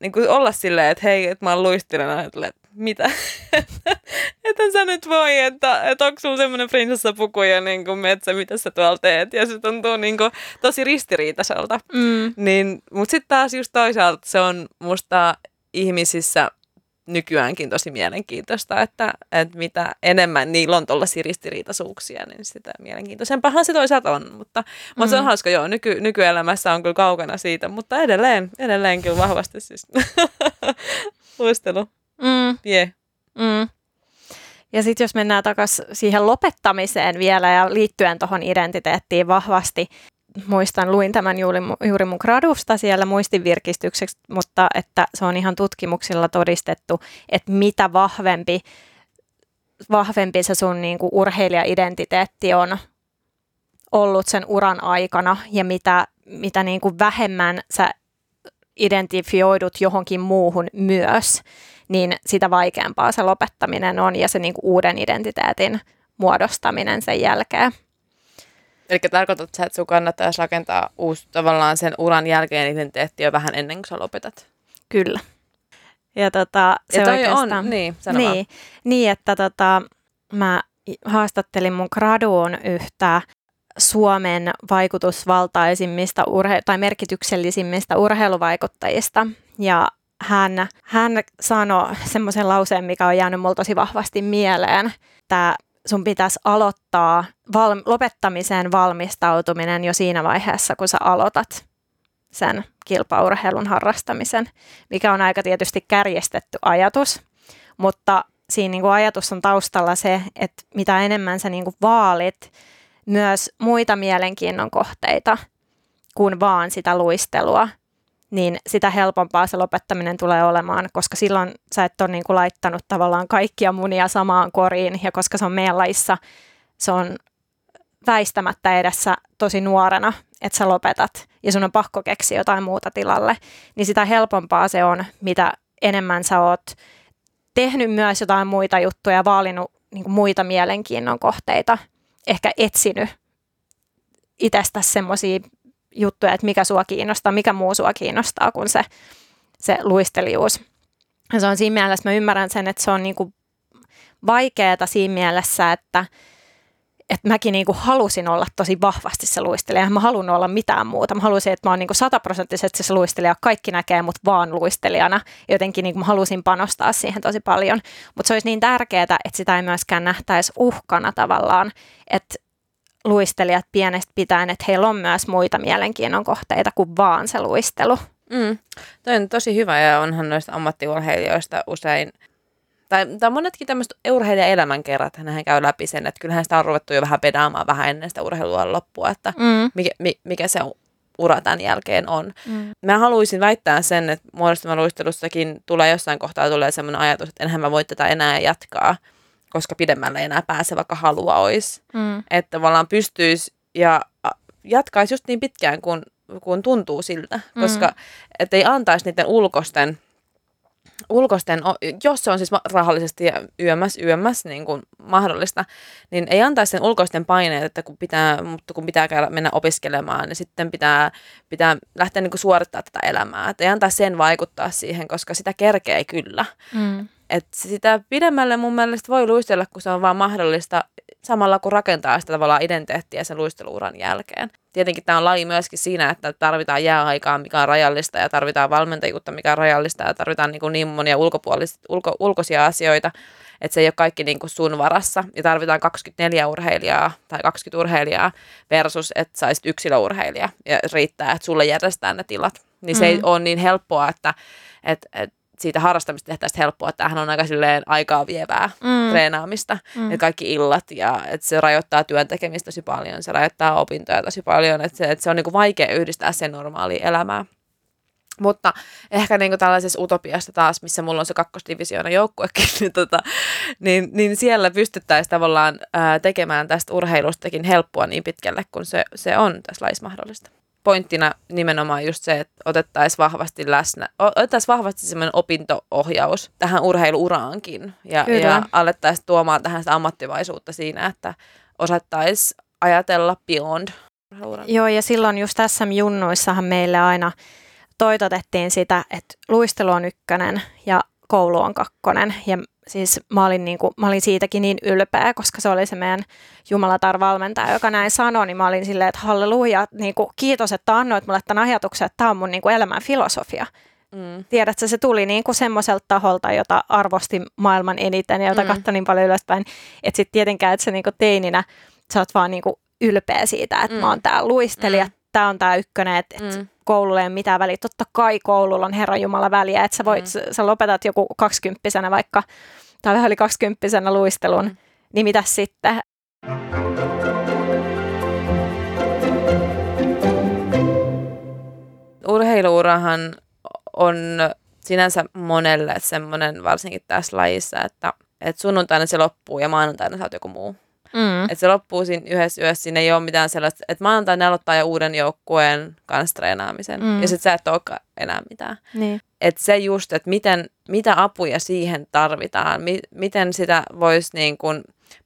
niin kuin olla silleen, että hei, että mä oon luistilena, että mitä? *laughs* että sä nyt voi, että, että onko sulla semmoinen prinsessapuku ja niin kuin metsä, mitä sä tuolla teet. Ja se tuntuu niin kuin tosi ristiriitaiselta. Mm. Niin, mutta sitten taas just toisaalta se on musta ihmisissä nykyäänkin tosi mielenkiintoista, että, että mitä enemmän niillä on tuollaisia ristiriitaisuuksia, niin sitä mielenkiintoisempahan se toisaalta on. Mutta, mm. mutta se on mm. hauska, joo, nyky, nykyelämässä on kyllä kaukana siitä, mutta edelleen, edelleen kyllä vahvasti siis *laughs* luistelu mm. vie. Mm. Ja sitten jos mennään takaisin siihen lopettamiseen vielä ja liittyen tuohon identiteettiin vahvasti, muistan, luin tämän juuri, juuri mun gradusta siellä muistinvirkistykseksi, mutta että se on ihan tutkimuksilla todistettu, että mitä vahvempi, vahvempi se sun niin kuin urheilija-identiteetti on ollut sen uran aikana ja mitä, mitä niin kuin vähemmän sä identifioidut johonkin muuhun myös, niin sitä vaikeampaa se lopettaminen on ja se niin kuin uuden identiteetin muodostaminen sen jälkeen. Eli tarkoitat sä, että sun kannattaisi rakentaa uusi tavallaan sen uran jälkeen identiteetti jo vähän ennen kuin sä lopetat? Kyllä. Ja tota, se ja toi on, niin, niin, niin, että tota, mä haastattelin mun graduun yhtä Suomen vaikutusvaltaisimmista urhe- tai merkityksellisimmistä urheiluvaikuttajista. Ja hän, hän sanoi semmoisen lauseen, mikä on jäänyt mulle tosi vahvasti mieleen, että sun pitäisi aloittaa val- lopettamiseen valmistautuminen jo siinä vaiheessa, kun sä aloitat sen kilpaurheilun harrastamisen, mikä on aika tietysti kärjestetty ajatus, mutta siinä niin kuin ajatus on taustalla se, että mitä enemmän sä niin kuin vaalit myös muita mielenkiinnon kohteita kuin vaan sitä luistelua, niin sitä helpompaa se lopettaminen tulee olemaan, koska silloin sä et ole niin kuin laittanut tavallaan kaikkia munia samaan koriin, ja koska se on meidän laissa, se on väistämättä edessä tosi nuorena, että sä lopetat, ja sun on pakko keksiä jotain muuta tilalle, niin sitä helpompaa se on, mitä enemmän sä oot tehnyt myös jotain muita juttuja, vaalinut niin kuin muita mielenkiinnon kohteita, ehkä etsinyt itsestä semmoisia juttuja, että mikä sua kiinnostaa, mikä muu sua kiinnostaa kuin se, se luistelijuus. Ja se on siinä mielessä, mä ymmärrän sen, että se on niinku vaikeaa siinä mielessä, että, että mäkin niinku halusin olla tosi vahvasti se luistelija. Mä haluan olla mitään muuta. Mä halusin, että mä oon niinku sataprosenttisesti se luistelija. Kaikki näkee mut vaan luistelijana. Jotenkin niinku mä halusin panostaa siihen tosi paljon. Mutta se olisi niin tärkeää, että sitä ei myöskään nähtäisi uhkana tavallaan. Että luistelijat pienestä pitäen, että heillä on myös muita mielenkiinnon kohteita kuin vaan se luistelu. Mm. Toi on tosi hyvä ja onhan noista ammattiurheilijoista usein, tai, tai monetkin tämmöiset urheilijaelämänkerrat, hän käy läpi sen, että kyllähän sitä on ruvettu jo vähän pedaamaan vähän ennen sitä urheilua loppua, että mm. mikä, mikä se ura tämän jälkeen on. Mm. Mä haluaisin väittää sen, että muodostavan luistelussakin tulee jossain kohtaa tulee sellainen ajatus, että enhän mä voi tätä enää jatkaa koska pidemmälle ei enää pääse, vaikka halua olisi. Mm. Että tavallaan pystyisi ja jatkaisi just niin pitkään, kun, kun tuntuu siltä, koska mm. ei antaisi niiden ulkosten, ulkosten, jos se on siis rahallisesti ja yömmäs, yömmäs niin kuin mahdollista, niin ei antaisi sen ulkoisten paineet, että kun pitää, mutta kun pitää käydä, mennä opiskelemaan, niin sitten pitää, pitää lähteä niin kuin suorittaa tätä elämää. Että ei antaisi sen vaikuttaa siihen, koska sitä kerkee kyllä. Mm. Et sitä pidemmälle mun mielestä voi luistella, kun se on vaan mahdollista samalla kun rakentaa sitä tavallaan identiteettiä sen luisteluuran jälkeen. Tietenkin tämä on laji myöskin siinä, että tarvitaan jääaikaa, mikä on rajallista ja tarvitaan valmentajuutta, mikä on rajallista ja tarvitaan niin, kuin niin monia ulkopuolisia, ulko, ulkoisia asioita, että se ei ole kaikki niin kuin sun varassa ja tarvitaan 24 urheilijaa tai 20 urheilijaa versus, että saisit yksilöurheilija ja riittää, että sulle järjestetään ne tilat. Niin se mm. ei ole niin helppoa, että, että, että siitä harrastamista tehtäisiin helppoa, että tämähän on aika silleen aikaa vievää. Mm. treenaamista. Mm. Että kaikki illat ja että se rajoittaa työn tekemistä tosi paljon, se rajoittaa opintoja tosi paljon. Että se, että se on niin kuin vaikea yhdistää sen normaalia elämää. Mutta ehkä niin tällaisessa utopiassa taas, missä mulla on se kakkosdivisioona joukkuekin, *laughs* niin, tota, niin, niin siellä pystyttäisiin tavallaan ää, tekemään tästä urheilustakin helppoa niin pitkälle, kun se, se on tässä laissa mahdollista. Pointtina nimenomaan just se, että otettaisiin vahvasti läsnä, otettaisiin vahvasti semmoinen opinto-ohjaus tähän urheiluuraankin ja, ja alettaisiin tuomaan tähän sitä ammattivaisuutta siinä, että osattaisiin ajatella beyond Joo, ja silloin just tässä junnuissahan meille aina toitotettiin sitä, että luistelu on ykkönen ja koulu on kakkonen. Ja siis mä olin, niin kuin, mä olin siitäkin niin ylpeä, koska se oli se meidän Jumalatar-valmentaja, joka näin sanoi, niin mä olin silleen, että halleluja, niin kuin, kiitos, että annoit mulle tämän ajatuksen, että tämä on mun niin kuin elämän filosofia. Mm. Tiedätkö, se tuli niin kuin semmoiselta taholta, jota arvostin maailman eniten ja jota mm. katsoin niin paljon ylöspäin, että sitten tietenkään, että sä niin kuin teininä, sä oot vaan niin kuin ylpeä siitä, että mm. mä oon tää luistelija, mm. tämä on tämä ykkönen, että mm koululle ei ole mitään väliä. Totta kai koululla on Herran Jumala väliä, että sä, voit, mm. sä lopetat joku kaksikymppisenä vaikka, tai vähän yli kaksikymppisenä luistelun, mm. niin mitä sitten? Urheiluurahan on sinänsä monelle semmoinen, varsinkin tässä lajissa, että, että sunnuntaina se loppuu ja maanantaina sä oot joku muu. Mm. Että se loppuu siinä yhdessä yössä, siinä ei ole mitään sellaista, että maanantaina aloittaa jo uuden joukkueen kanssa treenaamisen. Mm. Ja sitten sä et olekaan enää mitään. Niin. Että se just, että miten, mitä apuja siihen tarvitaan, mi, miten sitä voisi niin kuin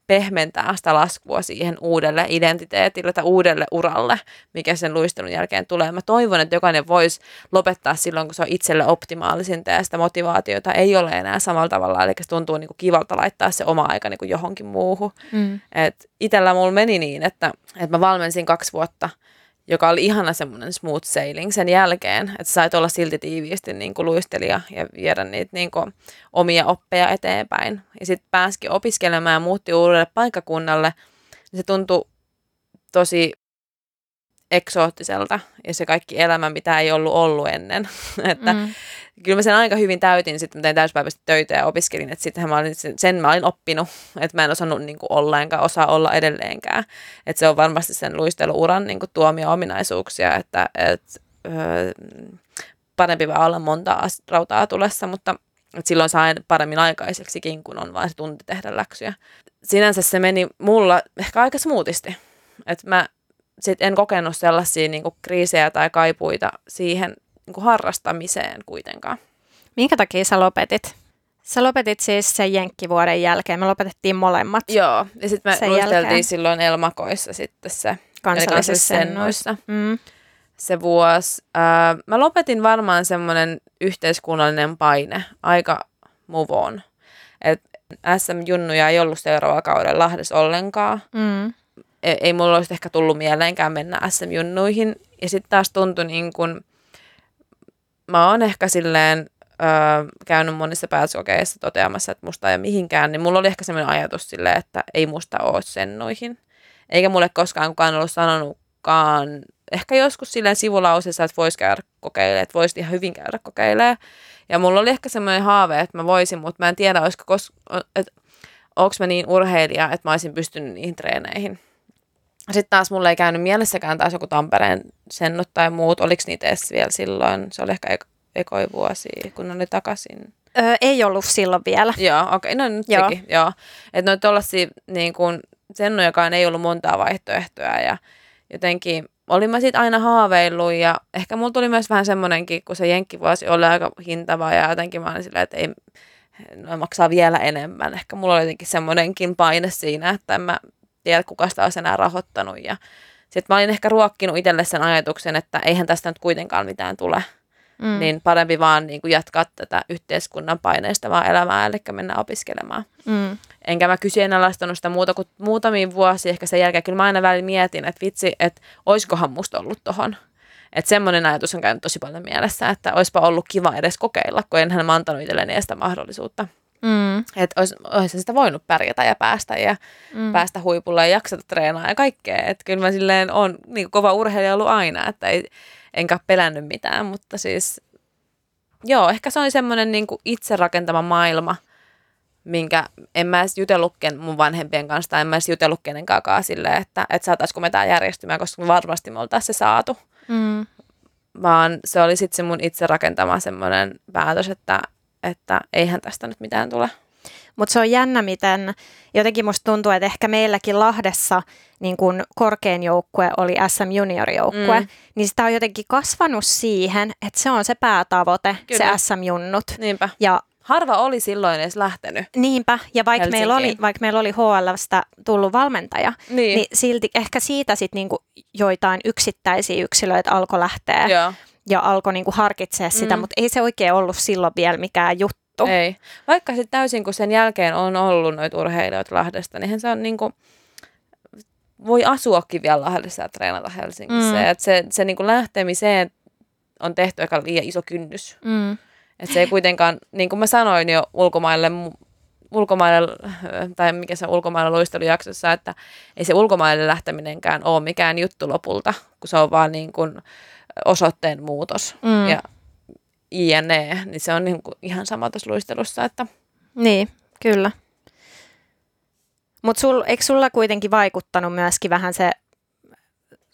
pehmentää sitä laskua siihen uudelle identiteetille tai uudelle uralle, mikä sen luistelun jälkeen tulee. Mä toivon, että jokainen voisi lopettaa silloin, kun se on itselle optimaalisinta ja sitä motivaatiota ei ole enää samalla tavalla, eli se tuntuu niin kuin kivalta laittaa se oma aika niin kuin johonkin muuhun. Mm. Et itellä mulla meni niin, että, että mä valmensin kaksi vuotta – joka oli ihana semmoinen smooth sailing sen jälkeen, että sait olla silti tiiviisti niin kuin luistelija ja viedä niitä niin kuin omia oppeja eteenpäin. Ja sitten pääsikin opiskelemaan ja muutti uudelle paikkakunnalle, niin se tuntui tosi eksoottiselta ja se kaikki elämä, mitä ei ollut ollut ennen. *laughs* että mm kyllä mä sen aika hyvin täytin, sitten mä tein täyspäiväisesti töitä ja opiskelin, että sitten mä olin, sen mä olin oppinut, että mä en osannut niin kuin olla enkä osaa olla edelleenkään. Että se on varmasti sen luisteluuran niin kuin tuomia ominaisuuksia, että, että öö, parempi vaan olla monta rautaa tulessa, mutta että silloin sain paremmin aikaiseksikin, kun on vain se tunti tehdä läksyjä. Sinänsä se meni mulla ehkä aika smoothisti. Että mä sit en kokenut sellaisia niin kuin kriisejä tai kaipuita siihen niin kuin harrastamiseen kuitenkaan. Minkä takia sä lopetit? Sä lopetit siis sen jenkkivuoden jälkeen. Me lopetettiin molemmat. Joo, ja sitten me luisteltiin silloin Elmakoissa sitten se. Kansallisissa sennoissa. Mm. Se vuosi. Äh, mä lopetin varmaan semmoinen yhteiskunnallinen paine, aika move on. Et SM-junnuja ei ollut seuraava kauden Lahdessa ollenkaan. Mm. Ei, ei mulla olisi ehkä tullut mieleenkään mennä SM-junnuihin. Ja sitten taas tuntui niin kuin, mä oon ehkä silleen öö, käynyt monissa pääsykokeissa toteamassa, että musta ei ole mihinkään, niin mulla oli ehkä sellainen ajatus silleen, että ei musta ole sennoihin. Eikä mulle koskaan kukaan ollut sanonutkaan, ehkä joskus silleen sivulausessa, että voisi käydä kokeilemaan, että voisi ihan hyvin käydä kokeilemaan. Ja mulla oli ehkä semmoinen haave, että mä voisin, mutta mä en tiedä, olisiko kos- että onko mä niin urheilija, että mä olisin pystynyt niihin treeneihin. Sitten taas mulle ei käynyt mielessäkään taas joku Tampereen sennut tai muut. Oliko niitä edes vielä silloin? Se oli ehkä ek- ekoi vuosi, kun oli takaisin. Öö, ei ollut silloin vielä. Joo, okei. Okay. No nyt joo. Sekin, joo. Että noita tollasia niin kuin sennujakaan ei ollut montaa vaihtoehtoja ja jotenkin olin mä siitä aina haaveillut ja ehkä mulla tuli myös vähän semmoinenkin, kun se jenkkivuosi oli aika hintava ja jotenkin mä olin silleen, että ei, no maksaa vielä enemmän. Ehkä mulla oli jotenkin semmoinenkin paine siinä, että en mä tiedä, kuka sitä olisi enää rahoittanut. Ja sitten mä olin ehkä ruokkinut itselle sen ajatuksen, että eihän tästä nyt kuitenkaan mitään tule. Mm. Niin parempi vaan niin kuin jatkaa tätä yhteiskunnan paineista vaan elämää, eli mennä opiskelemaan. Mm. Enkä mä kyseenalaistanut sitä muuta kuin muutamia vuosia ehkä sen jälkeen. Kyllä mä aina välillä mietin, että vitsi, että oiskohan musta ollut tohon. Että semmoinen ajatus on käynyt tosi paljon mielessä, että olisipa ollut kiva edes kokeilla, kun enhän mä antanut itselleni sitä mahdollisuutta. Mm. Että olisi, olisi sitä voinut pärjätä ja päästä ja mm. päästä huipulle ja jaksata treenaa ja kaikkea. Että kyllä mä silleen on niin kova urheilija ollut aina, että ei, enkä pelännyt mitään, mutta siis joo, ehkä se oli semmoinen niin itse rakentama maailma, minkä en mä edes jutellut mun vanhempien kanssa tai en mä edes jutellut kenenkään silleen, että, että saataisiko me tämä järjestymään, koska varmasti me oltaisiin se saatu. Mm. Vaan se oli sitten se mun itse rakentama semmoinen päätös, että, että eihän tästä nyt mitään tule. Mutta se on jännä, miten jotenkin musta tuntuu, että ehkä meilläkin Lahdessa niin kun korkein joukkue oli SM Junior-joukkue, mm. niin sitä on jotenkin kasvanut siihen, että se on se päätavoite, Kyllä. se SM Junnut. Niinpä. Ja Harva oli silloin edes lähtenyt. Niinpä, ja vaikka meillä, oli, vaikka meillä oli HLstä tullut valmentaja, niin, niin silti ehkä siitä sitten niinku joitain yksittäisiä yksilöitä alkoi lähteä Joo. Ja alkoi niinku harkitsemaan sitä, mm. mutta ei se oikein ollut silloin vielä mikään juttu. Ei. Vaikka sitten täysin, kun sen jälkeen on ollut noita urheilijoita Lahdesta, niin se on niinku, voi asuakin vielä Lahdessa ja treenata Helsingissä. Mm. Et se se niinku lähtemiseen on tehty aika liian iso kynnys. Mm. Et se ei kuitenkaan, niin kuin mä sanoin jo ulkomaille, ulkomaille, tai mikä se ulkomaille luistelujaksossa, että ei se ulkomaille lähteminenkään ole mikään juttu lopulta, kun se on vaan niin kuin osoitteen muutos. Mm. Ja INE, niin se on niin kuin ihan sama tuossa luistelussa. Että... Niin, kyllä. Mutta sul, eikö sulla kuitenkin vaikuttanut myöskin vähän se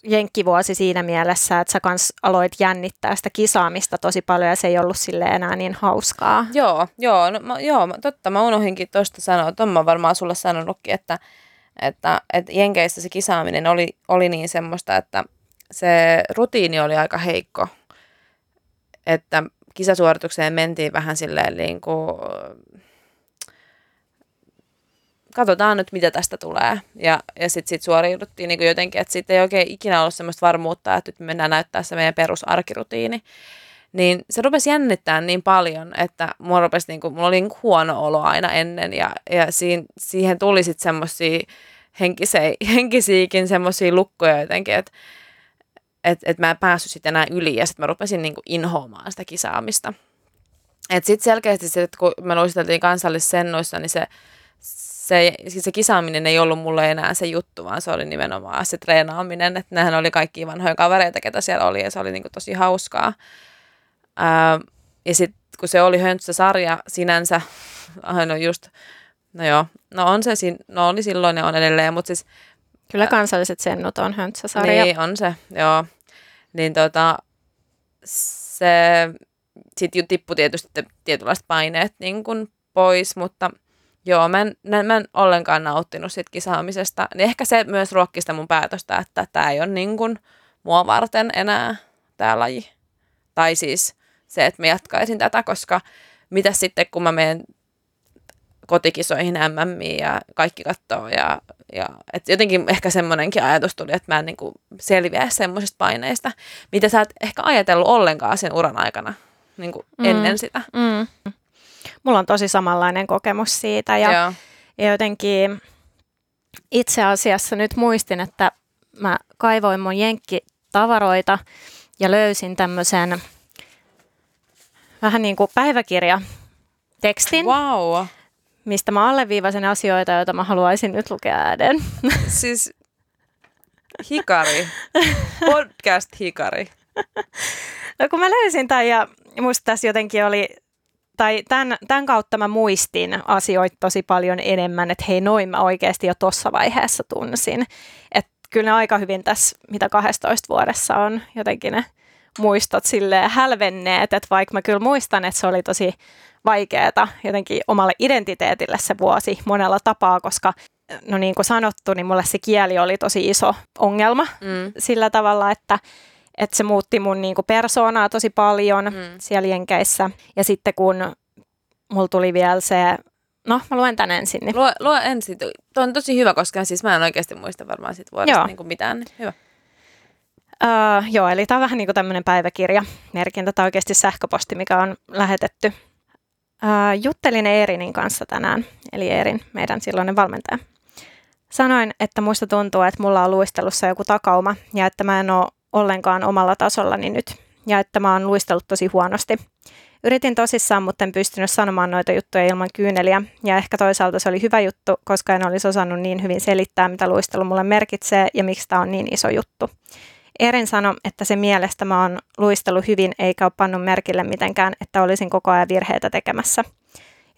jenkkivuosi siinä mielessä, että sä kans aloit jännittää sitä kisaamista tosi paljon ja se ei ollut sille enää niin hauskaa. Joo, joo, no, mä, joo totta, mä unohinkin tuosta sanoa, että mä varmaan sulle sanonutkin, että, että, että Jenkeissä se kisaaminen oli, oli niin semmoista, että se rutiini oli aika heikko, että kisasuoritukseen mentiin vähän silleen niin kuin, katsotaan nyt, mitä tästä tulee. Ja, ja sitten sit suoriuduttiin niin kuin jotenkin, että sitten ei oikein ikinä ollut sellaista varmuutta, että nyt me mennään näyttää se meidän perusarkirutiini. Niin se rupesi jännittää niin paljon, että mulla, rupesi, niin kuin, mulla oli niin kuin huono olo aina ennen ja, ja siihen, siihen tuli sitten semmoisia henkisiäkin semmoisia lukkoja jotenkin, että että et mä en päässyt sitten enää yli ja sitten mä rupesin niinku inhoamaan sitä kisaamista. Että sitten selkeästi se, että kun me luisteltiin kansallissennoissa, niin se, se, se kisaaminen ei ollut mulle enää se juttu, vaan se oli nimenomaan se treenaaminen. Että nehän oli kaikki vanhoja kavereita, ketä siellä oli ja se oli niinku tosi hauskaa. Ää, ja sitten kun se oli höntsä sarja sinänsä, *laughs* no just, no joo, no on se, no oli silloin ja on edelleen, mutta siis Kyllä kansalliset sennut on höntsäsarja. Niin, on se, joo. Niin tota, se sitten tippui tietysti tietynlaiset paineet niin kuin pois, mutta joo, mä en, mä en ollenkaan nauttinut siitä kisaamisesta. Niin ehkä se myös ruokki sitä mun päätöstä, että tämä ei ole niin kuin mua varten enää tämä laji. Tai siis se, että mä jatkaisin tätä, koska mitä sitten kun mä menen kotikisoihin MMiin ja kaikki katsoo. Ja, ja et jotenkin ehkä semmoinenkin ajatus tuli, että mä en niin kuin selviä semmoisista paineista, mitä sä et ehkä ajatellut ollenkaan sen uran aikana niin kuin mm. ennen sitä. Mm. Mulla on tosi samanlainen kokemus siitä ja, ja jotenkin itse asiassa nyt muistin, että mä kaivoin mun jenkkitavaroita ja löysin tämmöisen vähän niin kuin päiväkirja tekstin. Wow mistä mä alleviivasin asioita, joita mä haluaisin nyt lukea ääneen. *laughs* Siis hikari. Podcast hikari. No kun mä löysin tämän ja musta tässä jotenkin oli, tai tämän, tämän kautta mä muistin asioita tosi paljon enemmän, että hei noin mä oikeasti jo tuossa vaiheessa tunsin. Että kyllä ne aika hyvin tässä, mitä 12 vuodessa on jotenkin ne muistot silleen hälvenneet, että vaikka mä kyllä muistan, että se oli tosi vaikeaa jotenkin omalle identiteetille se vuosi monella tapaa, koska no niin kuin sanottu, niin mulle se kieli oli tosi iso ongelma mm. sillä tavalla, että, että se muutti mun niin kuin persoonaa tosi paljon mm. siellä Jenkeissä. Ja sitten kun mulla tuli vielä se No, mä luen tän ensin. Niin. Lue, lue ensin. Tuo on tosi hyvä, koska siis mä en oikeasti muista varmaan siitä vuodesta niin kuin mitään. Hyvä. Uh, joo, eli tämä on vähän niin kuin tämmöinen päiväkirja merkintä tai oikeasti sähköposti, mikä on lähetetty Äh, juttelin Eerinin kanssa tänään, eli Eerin, meidän silloinen valmentaja. Sanoin, että muista tuntuu, että mulla on luistelussa joku takauma ja että mä en ole ollenkaan omalla tasollani nyt ja että mä oon luistellut tosi huonosti. Yritin tosissaan, mutta en pystynyt sanomaan noita juttuja ilman kyyneliä ja ehkä toisaalta se oli hyvä juttu, koska en olisi osannut niin hyvin selittää, mitä luistelu mulle merkitsee ja miksi tämä on niin iso juttu. Erin sanoi, että se mielestä mä oon luistellut hyvin eikä ole pannut merkille mitenkään, että olisin koko ajan virheitä tekemässä.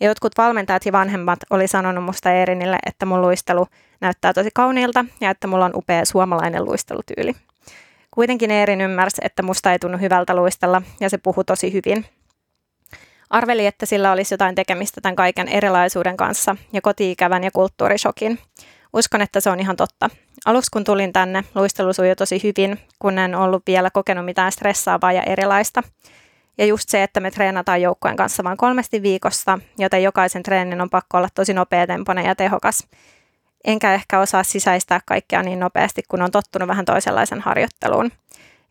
Ja jotkut valmentajat ja vanhemmat oli sanonut musta Erinille, että mun luistelu näyttää tosi kauniilta ja että mulla on upea suomalainen luistelutyyli. Kuitenkin Eerin ymmärsi, että musta ei tunnu hyvältä luistella ja se puhui tosi hyvin. Arveli, että sillä olisi jotain tekemistä tämän kaiken erilaisuuden kanssa ja kotiikävän ja kulttuurishokin. Uskon, että se on ihan totta. Aluksi kun tulin tänne, luistelu sujui tosi hyvin, kun en ollut vielä kokenut mitään stressaavaa ja erilaista. Ja just se, että me treenataan joukkojen kanssa vain kolmesti viikossa, joten jokaisen treenin on pakko olla tosi nopeatempoinen ja tehokas. Enkä ehkä osaa sisäistää kaikkea niin nopeasti, kun on tottunut vähän toisenlaisen harjoitteluun.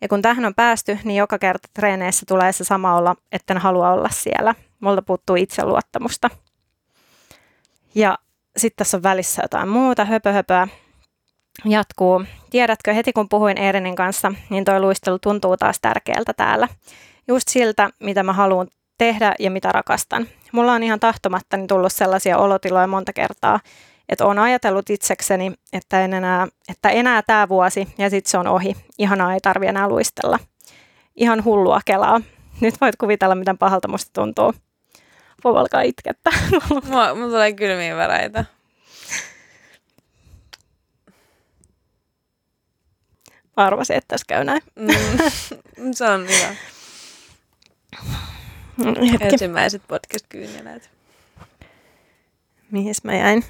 Ja kun tähän on päästy, niin joka kerta treeneissä tulee se sama olla, että en halua olla siellä. Multa puuttuu itseluottamusta. Ja sitten tässä on välissä jotain muuta, höpöhöpöä. Jatkuu. Tiedätkö, heti kun puhuin Eerinin kanssa, niin toi luistelu tuntuu taas tärkeältä täällä. Just siltä, mitä mä haluan tehdä ja mitä rakastan. Mulla on ihan tahtomattani tullut sellaisia olotiloja monta kertaa, että olen ajatellut itsekseni, että, en enää, että enää tämä vuosi ja sitten se on ohi. Ihanaa ei tarvi enää luistella. Ihan hullua kelaa. Nyt voit kuvitella, miten pahalta musta tuntuu. Voi alkaa itkettä. *laughs* Mulla, mulla tulee kylmiä väreitä. Arvasin, että tässä käy näin. Mm, se on hyvä. Hetki. Ensimmäiset podcast-kyyneleet. Mihin mä jäin?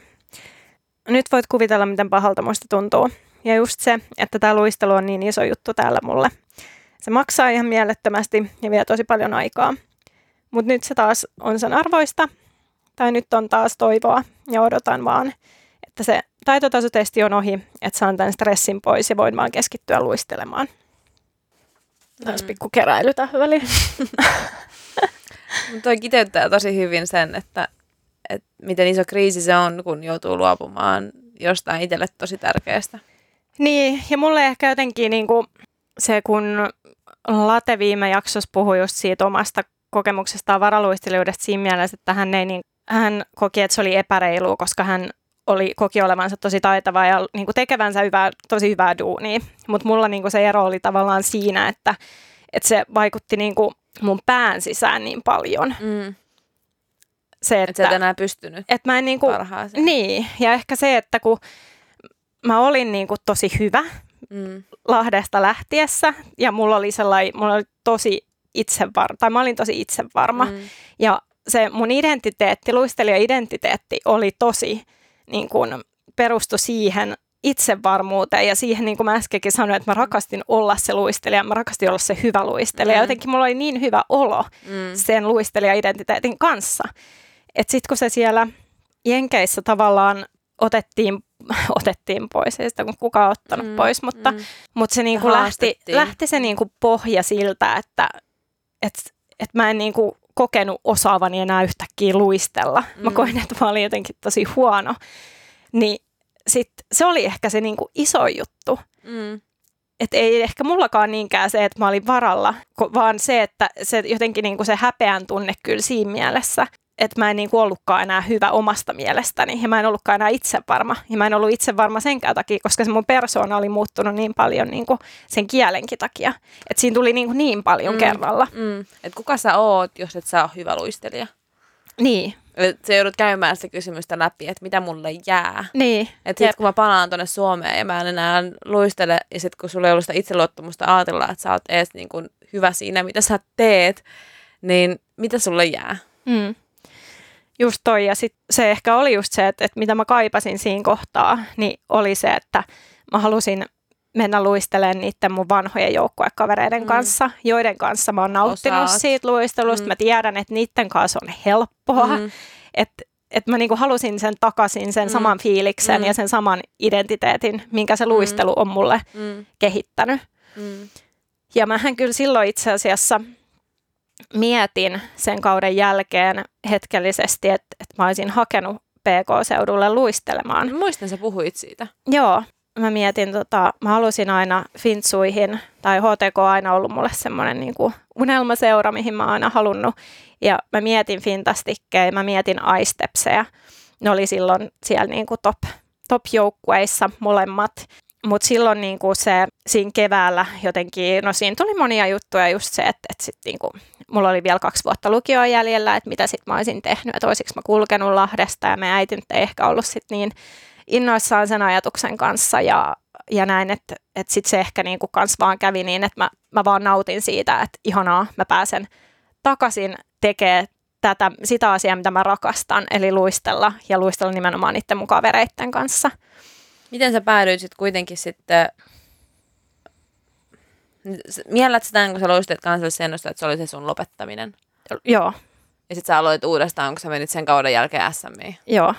Nyt voit kuvitella, miten pahalta musta tuntuu. Ja just se, että tämä luistelu on niin iso juttu täällä mulle. Se maksaa ihan mielettömästi ja vie tosi paljon aikaa. Mutta nyt se taas on sen arvoista. Tai nyt on taas toivoa ja odotan vaan, että se taitotasotesti on ohi, että saan tämän stressin pois ja voin vaan keskittyä luistelemaan. Taas Mm. pikku keräily tähän väliin. Mutta toi kiteyttää tosi hyvin sen, että, että miten iso kriisi se on, kun joutuu luopumaan jostain itselle tosi tärkeästä. Niin, ja mulle ehkä jotenkin niin kuin se, kun Late viime jaksossa puhui just siitä omasta kokemuksestaan varaluistelijuudesta siinä mielessä, että hän, ei niin, hän koki, että se oli epäreilu, koska hän oli, koki olevansa tosi taitava ja niin kuin tekevänsä hyvää, tosi hyvää duunia. Mutta mulla niin kuin se ero oli tavallaan siinä, että, että se vaikutti niin kuin mun pään sisään niin paljon. Mm. Se, Että sä et enää pystynyt että mä en niin kuin, niin, ja ehkä se, että kun mä olin niin kuin tosi hyvä Mm. Lahdesta lähtiessä ja mulla oli sellainen, mulla oli tosi itsevarma, tai mä olin tosi itsevarma. Mm. Ja se mun identiteetti, luistelija-identiteetti oli tosi niin kuin, perustu siihen itsevarmuuteen ja siihen, niin kuin mä äskenkin sanoin, että mä rakastin olla se luistelija, mä rakastin olla se hyvä luistelija. Mm. Jotenkin mulla oli niin hyvä olo Mm. sen luistelija-identiteetin kanssa. Että sitten kun se siellä Jenkeissä tavallaan otettiin, *laughs* otettiin pois, ei sitä kukaan ottanut mm, pois, mutta, mm. mutta se niinku lähti, Haastettiin. lähti se niinku pohja siltä, että et, et mä en niinku kokenut osaavani enää yhtäkkiä luistella. Mm. Mä koin, että mä olin jotenkin tosi huono. Niin sit se oli ehkä se niinku iso juttu. Mm. Että ei ehkä mullakaan niinkään se, että mä olin varalla, vaan se, että se jotenkin niinku se häpeän tunne kyllä siinä mielessä, että mä en niinku ollutkaan enää hyvä omasta mielestäni ja mä en ollutkaan enää itsevarma. Ja mä en ollut itsevarma senkään takia, koska se mun persoona oli muuttunut niin paljon niinku sen kielenkin takia. Että siinä tuli niinku niin paljon Mm. kerralla. Mm. Et kuka sä oot, jos et sä ole hyvä luistelija? Niin, Et sä joudut käymään sitä kysymystä läpi, että mitä mulle jää. niin. Että Jep. sit kun mä palaan tonne Suomeen ja mä en enää luistele, ja sit kun sulla ei ollut sitä itseluottamusta ajatella, että sä oot edes niin kuin hyvä siinä, mitä sä teet, niin mitä sulle jää? Mm. Just toi, ja sit se ehkä oli just se, että, että mitä mä kaipasin siinä kohtaa, niin oli se, että mä halusin mennä luistelemaan niiden mun vanhojen joukkuekavereiden Mm. mm. kanssa, joiden kanssa mä oon nauttinut Osaat. siitä luistelusta. Mm. Mm. Mä tiedän, että niiden kanssa on helppoa, mm. Mm. että että mä niinku halusin sen takaisin, sen Mm. mm. saman fiiliksen Mm. mm. ja sen saman identiteetin, minkä se luistelu on mulle Mm. kehittänyt. Mm. Ja mähän kyllä silloin itse asiassa mietin sen kauden jälkeen hetkellisesti, että, että mä olisin hakenut PK-seudulle luistelemaan. Muistan, sä puhuit siitä. Joo, mä mietin, tota, mä halusin aina Fintsuihin, tai HTK on aina ollut mulle semmoinen niin kuin unelmaseura, mihin mä oon aina halunnut. Ja mä mietin Fintastikkejä, mä mietin iStepsejä. Ne oli silloin siellä niin kuin top, top-joukkueissa molemmat. Mutta silloin niin kuin se siinä keväällä jotenkin, no siinä tuli monia juttuja just se, että, että sit kuin, mulla oli vielä kaksi vuotta lukioa jäljellä, että mitä sitten mä olisin tehnyt, että olisiko mä kulkenut Lahdesta ja me äiti nyt ei ehkä ollut sitten niin innoissaan sen ajatuksen kanssa ja, ja näin, että, että sitten se ehkä niin kuin kans vaan kävi niin, että mä, mä vaan nautin siitä, että ihanaa, mä pääsen takaisin tekemään tätä, sitä asiaa, mitä mä rakastan, eli luistella ja luistella nimenomaan niiden mun kavereitten kanssa. Miten sä päädyit sitten kuitenkin sitten, miellät sitä, kun sä luistelit kansallisessa että se oli se sun lopettaminen? Joo. Ja sitten sä aloit uudestaan, kun sä menit sen kauden jälkeen SMiin? Joo,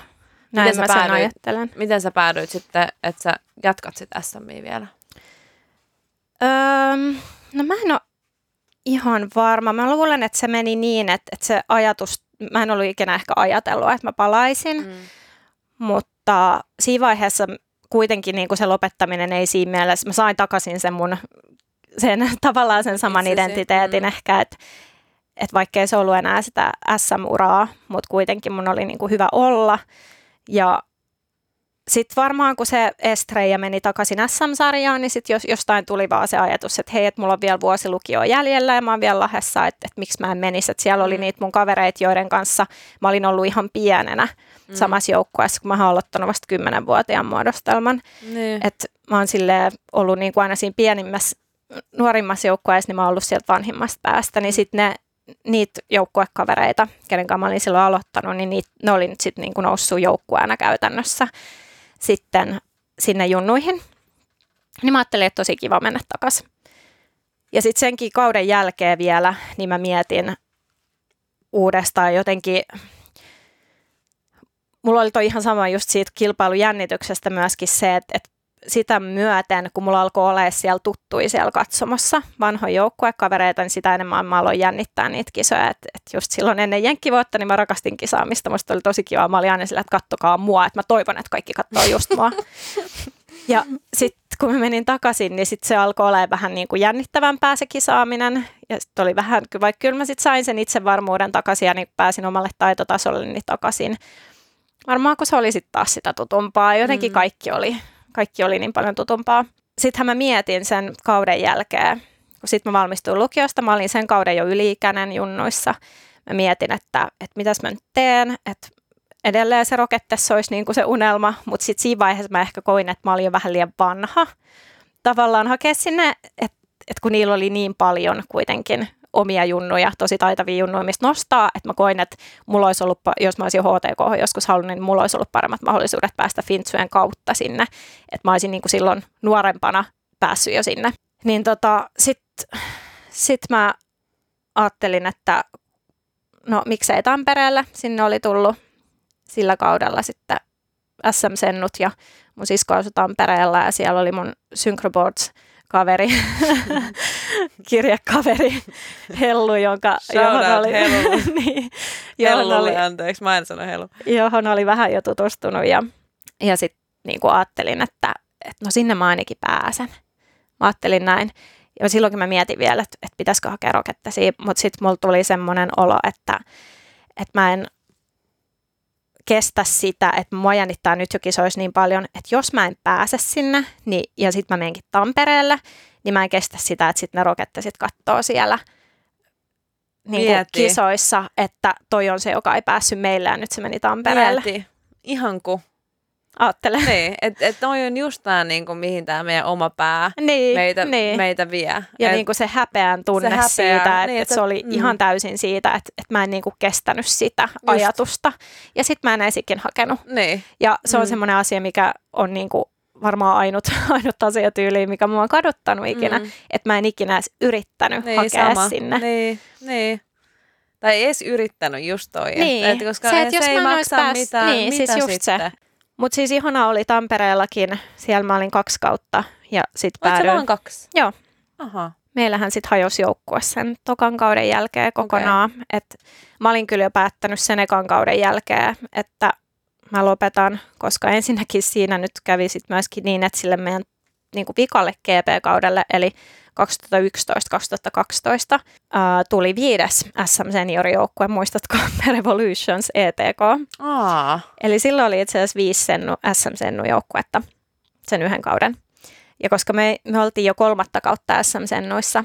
näin miten mä sä sen päädyit, ajattelen. Miten sä päädyit sitten, että sä jatkat sit SMiin vielä? Öö, no mä en ole ihan varma. Mä luulen, että se meni niin, että, että se ajatus, mä en ollut ikinä ehkä ajatellut, että mä palaisin, mm. mutta siinä vaiheessa kuitenkin niin kuin se lopettaminen ei siinä mielessä, mä sain takaisin sen mun, sen, *laughs* tavallaan sen saman Itsesi, identiteetin mm. ehkä, että että vaikkei se ollut enää sitä SM-uraa, mutta kuitenkin mun oli niin kuin hyvä olla. Ja sitten varmaan kun se Estreija meni takaisin SM-sarjaan, niin sitten jos, jostain tuli vaan se ajatus, että hei, että mulla on vielä vuosi lukioa jäljellä ja mä oon vielä lahessa, että, että miksi mä en menisi. Että siellä oli Mm. niitä mun kavereita, joiden kanssa mä olin ollut ihan pienenä Mm. samassa joukkueessa, kun mä oon aloittanut vasta 10-vuotiaan muodostelman. Niin. Että mä oon silleen ollut niin kuin aina siinä pienimmässä, nuorimmassa joukkueessa, niin mä oon ollut sieltä vanhimmasta päästä, niin sitten ne niitä joukkuekavereita, kenen kanssa mä olin silloin aloittanut, niin niit, ne oli nyt sitten niin noussut joukkueena käytännössä sitten sinne junnuihin. Niin mä ajattelin, että tosi kiva mennä takaisin. Ja sitten senkin kauden jälkeen vielä, niin mä mietin uudestaan jotenkin, mulla oli toi ihan sama just siitä kilpailujännityksestä myöskin se, että, että sitä myöten, kun mulla alkoi olla siellä tuttui siellä katsomossa, vanhoja joukkuekavereita, niin sitä enemmän mä aloin jännittää niitä kisoja. Et, et just silloin ennen jenkkivuotta, niin mä rakastin kisaamista. Musta oli tosi kiva. Mä olin aina sillä, että kattokaa mua, että mä toivon, että kaikki katsoo just mua. *laughs* Ja sitten kun mä menin takaisin, niin sitten se alkoi olla vähän niin kuin jännittävämpää se kisaaminen. Ja sitten oli vähän, vaikka kyllä mä sitten sain sen itsevarmuuden takaisin ja niin pääsin omalle taitotasolle niin takaisin. Varmaan kun se oli sitten taas sitä tutumpaa. Jotenkin Mm. kaikki oli, kaikki oli niin paljon tutumpaa. Sittenhän mä mietin sen kauden jälkeen, kun sitten mä valmistuin lukiosta, mä olin sen kauden jo yli-ikäinen junnuissa. Mä mietin, että, että mitäs mä nyt teen, että edelleen se Rokettes olisi niin kuin se unelma, mutta sitten siinä vaiheessa mä ehkä koin, että mä olin jo vähän liian vanha tavallaan hakea sinne, että, että kun niillä oli niin paljon kuitenkin omia junnuja, tosi taitavia junnuja, mistä nostaa, että mä koin, että mulla olisi ollut, jos mä olisin HTK joskus halunnut, niin mulla olisi ollut paremmat mahdollisuudet päästä Fintsujen kautta sinne, että mä olisin niin kuin silloin nuorempana päässyt jo sinne. Niin tota, sitten sit mä ajattelin, että no miksei Tampereelle, sinne oli tullut sillä kaudella sitten SM-sennut ja mun sisko asui Tampereella ja siellä oli mun Synchroboards kaveri, *laughs* *laughs* kirjekaveri *laughs* Hellu, jonka, Shout johon, oli, Hellu. *laughs* niin, johon, oli, anteeksi, mä en sano hellu. johon oli vähän jo tutustunut ja, ja sitten niin ajattelin, että, että no sinne mä ainakin pääsen. Mä ajattelin näin. Ja silloinkin mä mietin vielä, että, että pitäisikö hakea rokettesiä, mutta sitten mulla tuli semmoinen olo, että, että mä en kestä sitä, että mua jännittää nyt jo kisoissa niin paljon, että jos mä en pääse sinne niin, ja sitten mä menenkin Tampereelle, niin mä en kestä sitä, että sitten ne rokettesit kattoo siellä niin kuin kisoissa, että toi on se, joka ei päässyt meille ja nyt se meni Tampereelle. Mieti. Ihan kuin. Aattele. Niin, että et noi on just tää, niin kuin, mihin tämä meidän oma pää Niin, meitä, niin. meitä vie. Ja Et- niin kuin se häpeän tunne Se häpeä, siitä, että, niin, että se oli mm. ihan täysin siitä, että, että mä en niin kuin kestänyt sitä ajatusta. Ja sitten mä en edes ikin hakenut. Niin, Ja se on Mm. semmoinen asia, mikä on niin kuin varmaan ainut, *laughs* ainut asia tyyliin, mikä mua on kaduttanut ikinä. Mm. Että mä en ikinä edes yrittänyt niin hakea sama. sinne. Niin, niin. Tai ei edes yrittänyt just toi. Niin. Että, koska Se, se, että jos ei maksa pääs- mitään. niin, siis mitä just se. Sitten? Mutta siis ihana oli Tampereellakin. Siellä mä olin kaksi kautta ja sitten Oletko päädyin. vaan kaksi? Joo. Aha. meillähän sitten hajosi joukkue sen tokan kauden jälkeen kokonaan. Okay. Et mä olin kyllä jo päättänyt sen ekan kauden jälkeen, että mä lopetan, koska ensinnäkin siinä nyt kävi sit myöskin niin, että sille meidän niin kuin vikalle GP-kaudelle, eli 2011-2012, ää, tuli viides SM seniorijoukkue, muistatko, *laughs* Revolutions ETK. Aa. Eli silloin oli itse asiassa viisi sennu, SM sennujoukkuetta sen yhden kauden. Ja koska me, me oltiin jo kolmatta kautta SM-sennoissa,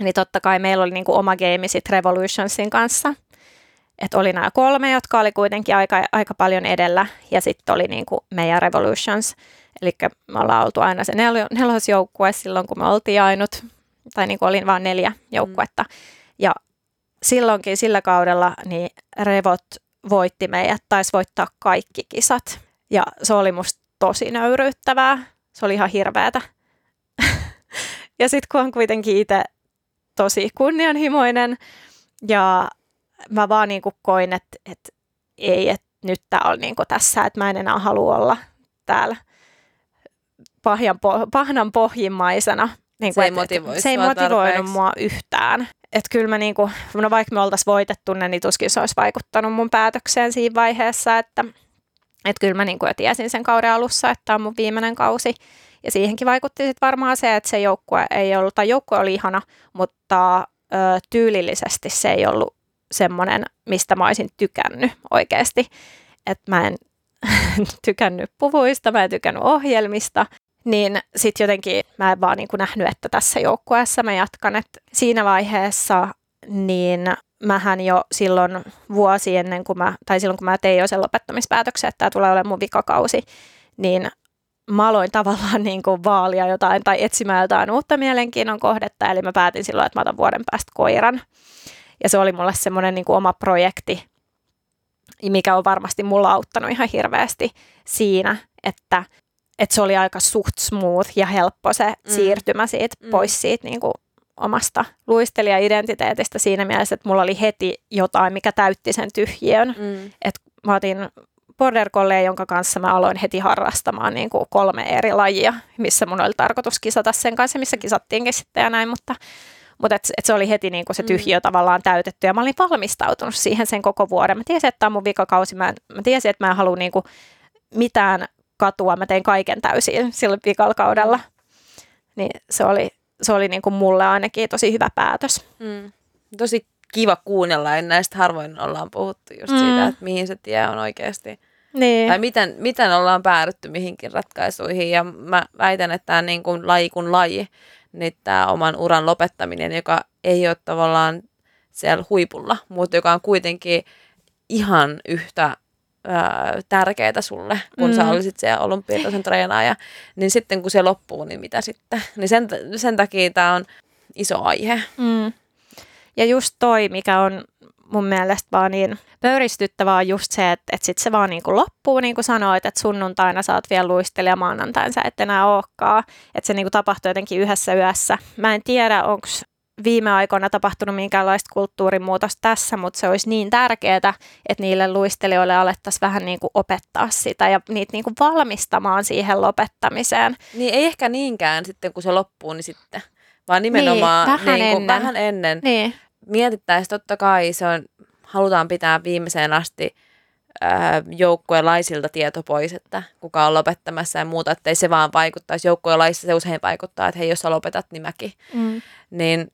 niin totta kai meillä oli niinku oma game sit Revolutionsin kanssa. Että oli nämä kolme, jotka oli kuitenkin aika, aika paljon edellä, ja sitten oli niinku meidän Revolutions. Eli me ollaan oltu aina se nel, nelosjoukkue silloin, kun me oltiin ainut, tai niinku oli vain neljä joukkuetta. Mm. Ja silloinkin sillä kaudella niin Revot voitti meidät, taisi voittaa kaikki kisat. Ja se oli musta tosi nöyryyttävää. Se oli ihan hirveätä. *laughs* ja sitten kun on kuitenkin itse tosi kunnianhimoinen ja mä vaan niin kuin koin, että, että ei, että nyt tämä on niin kuin tässä, että mä en enää halua olla täällä pahjan, pahnan pohjimmaisena. Niin kuin, se ei, se ei motivoinut mua yhtään. Että kyllä mä niinku, no vaikka me oltaisiin voitettu ne, niin tuskin se olisi vaikuttanut mun päätökseen siinä vaiheessa, että et kyllä mä niinku jo tiesin sen kauden alussa, että tämä on mun viimeinen kausi. Ja siihenkin vaikutti sitten varmaan se, että se joukkue ei ollut, tai joukkue oli ihana, mutta ö, tyylillisesti se ei ollut semmoinen, mistä mä olisin tykännyt oikeasti. Että mä en *laughs* tykännyt puvuista, mä en tykännyt ohjelmista, niin sitten jotenkin mä en vaan niin kuin nähnyt, että tässä joukkueessa mä jatkan. Et siinä vaiheessa niin mähän jo silloin vuosi ennen kuin mä, tai silloin kun mä tein jo sen lopettamispäätöksen, että tämä tulee olemaan mun vikakausi, niin mä aloin tavallaan *laughs* niin kuin vaalia jotain tai etsimään jotain uutta mielenkiinnon kohdetta, eli mä päätin silloin, että mä otan vuoden päästä koiran. Ja se oli mulle semmoinen niin oma projekti, mikä on varmasti mulla auttanut ihan hirveästi siinä, että että se oli aika suht smooth ja helppo se mm. siirtymä siitä mm. pois siitä niin kuin omasta luistelija-identiteetistä siinä mielessä, että mulla oli heti jotain, mikä täytti sen tyhjiön. Mm. Et mä otin border collie, jonka kanssa mä aloin heti harrastamaan niin kuin kolme eri lajia, missä mun oli tarkoitus kisata sen kanssa, missä kisattiinkin sitten ja näin, mutta, mutta et, et se oli heti niin se mm. tyhjiö mm. tavallaan täytetty ja mä olin valmistautunut siihen sen koko vuoden. Mä tiesin, että tämä on mun vikakausi, mä, mä tiesin, että mä en halua niin mitään katua, mä tein kaiken täysin silloin viikolla kaudella. Niin se oli, se oli niin kuin mulle ainakin tosi hyvä päätös. Mm. Tosi kiva kuunnella, ja näistä harvoin ollaan puhuttu just mm. siitä, että mihin se tie on oikeasti. Niin. Tai miten, miten ollaan päädytty mihinkin ratkaisuihin. Ja mä väitän, että tämä niin kuin laji kuin laji, niin tämä oman uran lopettaminen, joka ei ole tavallaan siellä huipulla, mutta joka on kuitenkin ihan yhtä tärkeää sulle, kun mm. sä olisit siellä olympiatason treenaaja, niin sitten kun se loppuu, niin mitä sitten? Niin sen, sen takia tämä on iso aihe. Mm. Ja just toi, mikä on mun mielestä vaan niin pöyristyttävää on just se, että, että sitten se vaan niin kuin loppuu, niin kuin sanoit, että sunnuntaina saat vielä luistelija, maanantaina sä et enää olekaan. Että se niin kuin tapahtuu jotenkin yhdessä yössä. Mä en tiedä, onko viime aikoina tapahtunut minkäänlaista kulttuurimuutosta tässä, mutta se olisi niin tärkeää, että niille luistelijoille alettaisiin vähän niin kuin opettaa sitä ja niitä niin kuin valmistamaan siihen lopettamiseen. Niin ei ehkä niinkään sitten, kun se loppuu, niin sitten, vaan nimenomaan niin, vähän, niin kuin, ennen. vähän ennen. Niin. Mietittäisiin totta kai, se on, halutaan pitää viimeiseen asti joukkueen laisilta tieto pois, että kuka on lopettamassa ja muuta, ettei se vaan vaikuttaisi. Joukkueen laissa se usein vaikuttaa, että hei, jos sä lopetat, niin mäkin. Mm. Niin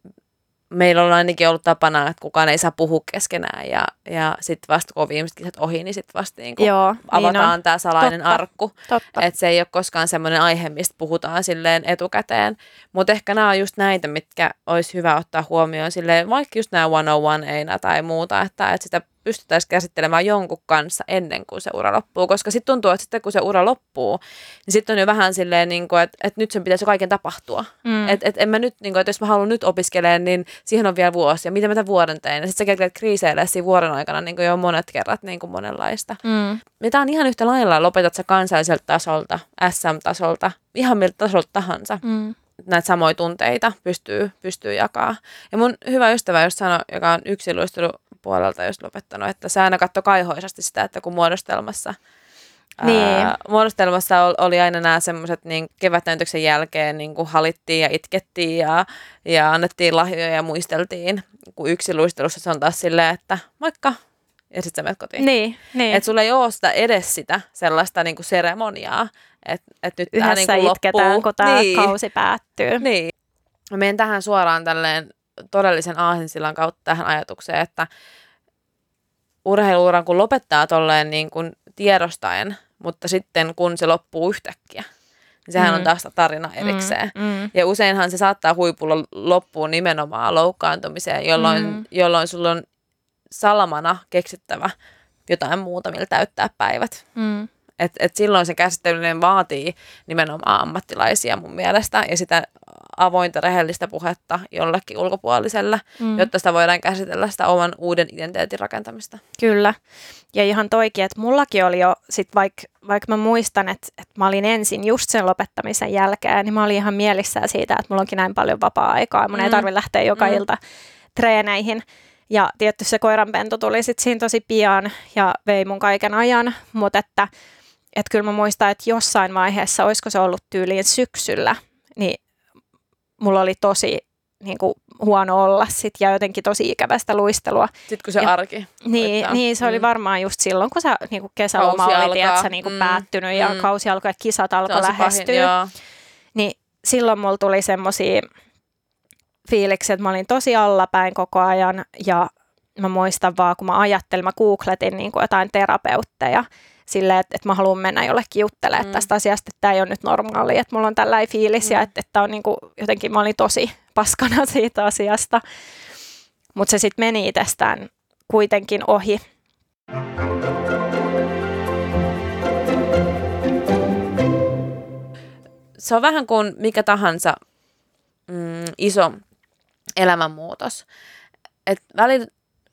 meillä on ainakin ollut tapana, että kukaan ei saa puhua keskenään ja, ja sitten vasta kun on viimeiset kisat ohi, niin sitten vasta niin Joo, avataan niin tämä salainen totta, arkku. Että se ei ole koskaan semmoinen aihe, mistä puhutaan silleen etukäteen. Mutta ehkä nämä on just näitä, mitkä olisi hyvä ottaa huomioon silleen, vaikka just nämä 101 einä tai muuta, että, että sitä pystyttäisiin käsittelemään jonkun kanssa ennen kuin se ura loppuu. Koska sitten tuntuu, että sitten kun se ura loppuu, niin sitten on jo vähän silleen, niin kuin, että, että nyt sen pitäisi kaiken tapahtua. Mm. Että et en mä nyt, niin kuin, että jos mä haluan nyt opiskelemaan, niin siihen on vielä vuosi. Ja mitä mä tämän vuoden tein? Ja sitten sä kerkeät kriiseilee siinä vuoden aikana niin kuin jo monet kerrat niin kuin monenlaista. Mm. Mitä on ihan yhtä lailla, lopetat sä kansalliselta tasolta, SM-tasolta, ihan miltä tasolta tahansa. Mm näitä samoja tunteita pystyy, pystyy jakaa. Ja mun hyvä ystävä just sanoi, joka on yksilöistely puolelta just lopettanut, että se aina katsoi kaihoisasti sitä, että kun muodostelmassa niin. Ää, muodostelmassa oli aina nämä semmoiset niin kevätnäytöksen jälkeen niin kuin halittiin ja itkettiin ja, ja annettiin lahjoja ja muisteltiin. Kun yksi luistelussa se on taas silleen, että moikka, ja sitten sä menet kotiin. Niin, niin. Että sulla ei ole sitä edes sitä sellaista niin kuin seremoniaa, että et nyt Yhdessä tämä niin itketään, loppuu. kun tämä niin. kausi päättyy. Niin. Mä menen tähän suoraan tälleen todellisen aasinsillan kautta tähän ajatukseen, että urheiluuran kun lopettaa tolleen niin kuin tiedostaen, mutta sitten kun se loppuu yhtäkkiä, niin sehän Mm. on taas tarina erikseen. Mm, mm. Ja useinhan se saattaa huipulla loppuun nimenomaan loukkaantumiseen, jolloin, Mm. mm. jolloin sulla on salamana keksittävä jotain muuta, millä täyttää päivät. Mm. Et, et silloin se käsitteleminen vaatii nimenomaan ammattilaisia mun mielestä ja sitä avointa, rehellistä puhetta jollekin ulkopuoliselle, Mm. jotta sitä voidaan käsitellä sitä oman uuden identiteetin rakentamista. Kyllä. Ja ihan toikin, että mullakin oli jo, sit vaikka vaik mä muistan, että, että mä olin ensin just sen lopettamisen jälkeen, niin mä olin ihan mielissään siitä, että mulla onkin näin paljon vapaa-aikaa. Mun mm. ei tarvitse lähteä joka Mm. ilta treeneihin. Ja tietty se koiranpentu tuli sitten siinä tosi pian ja vei mun kaiken ajan, mutta että, että kyllä mä muistan, että jossain vaiheessa, olisiko se ollut tyyliin syksyllä, niin mulla oli tosi niin kuin, huono olla sit ja jotenkin tosi ikävästä luistelua. Sitten kun se Ja- arki Niin, niin se oli Mm. varmaan just silloin, kun sä, niin kuin kesäloma Kausi oli tiedätkö, niin kuin Mm. päättynyt ja Mm. kausi alkoi ja kisat Se alkoi se pahin, lähestyä. joo. Niin silloin mulla tuli semmoisia fiiliksiä, että mä olin tosi allapäin koko ajan ja mä muistan vaan, kun mä ajattelin, mä googletin niin kuin jotain terapeutteja silleen, että, että mä haluan mennä jollekin juttelemaan mm. Tästä asiasta, että tämä ei ole nyt normaali, että mulla on tällainen fiilis mm. ja että, että on niin kuin, jotenkin mä olin tosi paskana *laughs* siitä asiasta. Mutta se sitten meni itsestään kuitenkin ohi. se on vähän kuin mikä tahansa mm, iso elämänmuutos. Et välillä,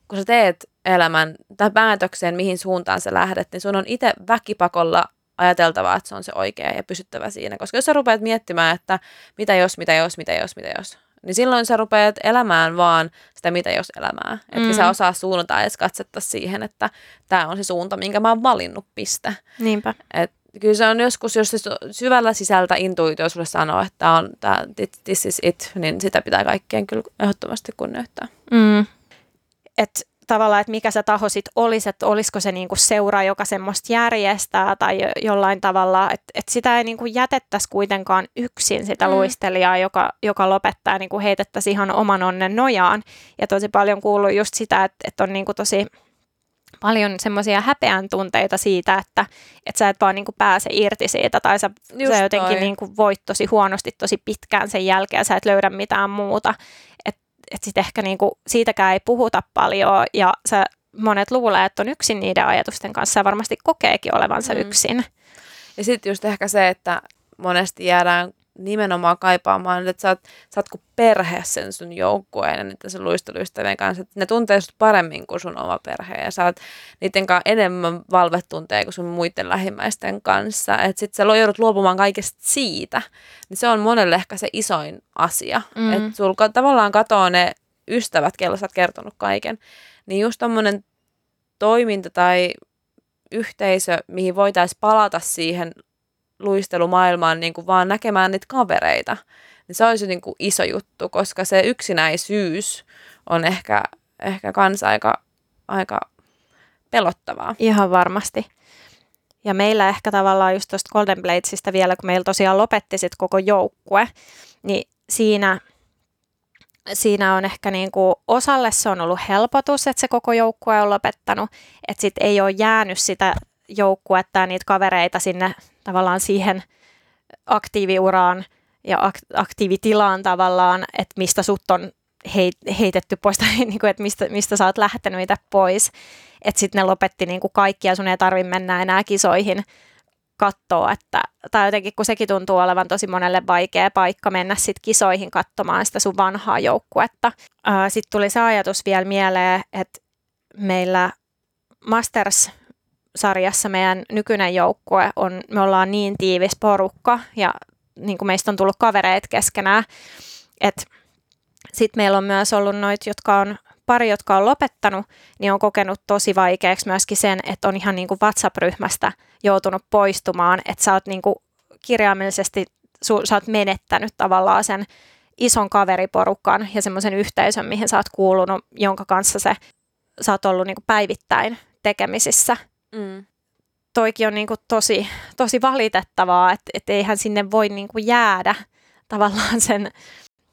kun sä teet elämän tai päätöksen, mihin suuntaan sä lähdet, niin sun on itse väkipakolla ajateltava, että se on se oikea ja pysyttävä siinä. Koska jos sä rupeat miettimään, että mitä jos, mitä jos, mitä jos, mitä jos, niin silloin sä rupeat elämään vaan sitä mitä jos elämää. Etkä Mm. sä osaa suunnata edes katsetta siihen, että tämä on se suunta, minkä mä oon valinnut, piste. Niinpä. Et kyllä se on joskus, jos se syvällä sisältä intuitio sulle sanoo, että on, tää, this is it, niin sitä pitää kaikkien kyllä ehdottomasti kunnioittaa. Mm. Et tavallaan, että mikä se taho sitten olisi, että olisiko se niinku seura, joka semmoista järjestää tai jo- jollain tavalla, että et sitä ei niinku jätettäisi kuitenkaan yksin sitä Mm. luistelijaa, joka, joka lopettaa, niinku heitettäisiin ihan oman onnen nojaan. Ja tosi paljon kuuluu just sitä, että, että on niinku tosi paljon semmoisia häpeän tunteita siitä, että, että sä et vaan niinku pääse irti siitä tai sä, Just sä jotenkin toi. niinku voit tosi huonosti tosi pitkään sen jälkeen sä et löydä mitään muuta. Että et sit ehkä niinku siitäkään ei puhuta paljon ja sä, monet luulee, että on yksin niiden ajatusten kanssa ja varmasti kokeekin olevansa Mm. yksin. Ja sitten just ehkä se, että monesti jäädään nimenomaan kaipaamaan, että sä oot, sä oot kuin perhe sen sun joukkueen ja niiden sun luisteluystävien kanssa. Että ne tuntee sut paremmin kuin sun oma perhe ja sä oot niiden kanssa enemmän valvetunteja kuin sun muiden lähimmäisten kanssa. Että sit sä joudut luopumaan kaikesta siitä. Niin se on monelle ehkä se isoin asia. Mm. Mm. Että sulla tavallaan katoaa ne ystävät, kello sä oot kertonut kaiken. Niin just tommonen toiminta tai yhteisö, mihin voitaisiin palata siihen luistelumaailmaan niin kuin vaan näkemään niitä kavereita, niin se olisi niin kuin iso juttu, koska se yksinäisyys on ehkä, ehkä kans aika, aika pelottavaa. Ihan varmasti. Ja meillä ehkä tavallaan just tuosta Golden Bladesista vielä, kun meillä tosiaan lopetti sit koko joukkue, niin siinä, siinä on ehkä niinku, osalle se on ollut helpotus, että se koko joukkue on lopettanut, että sit ei ole jäänyt sitä joukkuetta niitä kavereita sinne tavallaan siihen aktiiviuraan ja ak- aktiivitilaan tavallaan, että mistä sut on heit- heitetty pois *laughs* tai niinku, että mistä, mistä sä oot lähtenyt itse pois. Että sitten ne lopetti niinku kaikki ja sun ei tarvi mennä enää kisoihin katsoa, että, tai jotenkin kun sekin tuntuu olevan tosi monelle vaikea paikka mennä sit kisoihin katsomaan sitä sun vanhaa joukkuetta. Sitten tuli se ajatus vielä mieleen, että meillä Masters-sarjassa meidän nykyinen joukkue on, me ollaan niin tiivis porukka ja niin kuin meistä on tullut kavereet keskenään, että sitten meillä on myös ollut noit, jotka on pari, jotka on lopettanut, niin on kokenut tosi vaikeaksi myöskin sen, että on ihan niin kuin WhatsApp-ryhmästä joutunut poistumaan, että sä oot niin kuin kirjaimellisesti, su, sä oot menettänyt tavallaan sen ison kaveriporukan ja semmoisen yhteisön, mihin sä oot kuulunut, jonka kanssa se, sä oot ollut niin kuin päivittäin tekemisissä. Mm. Toikin on niin kuin tosi, tosi valitettavaa, että, että eihän sinne voi niin kuin jäädä tavallaan sen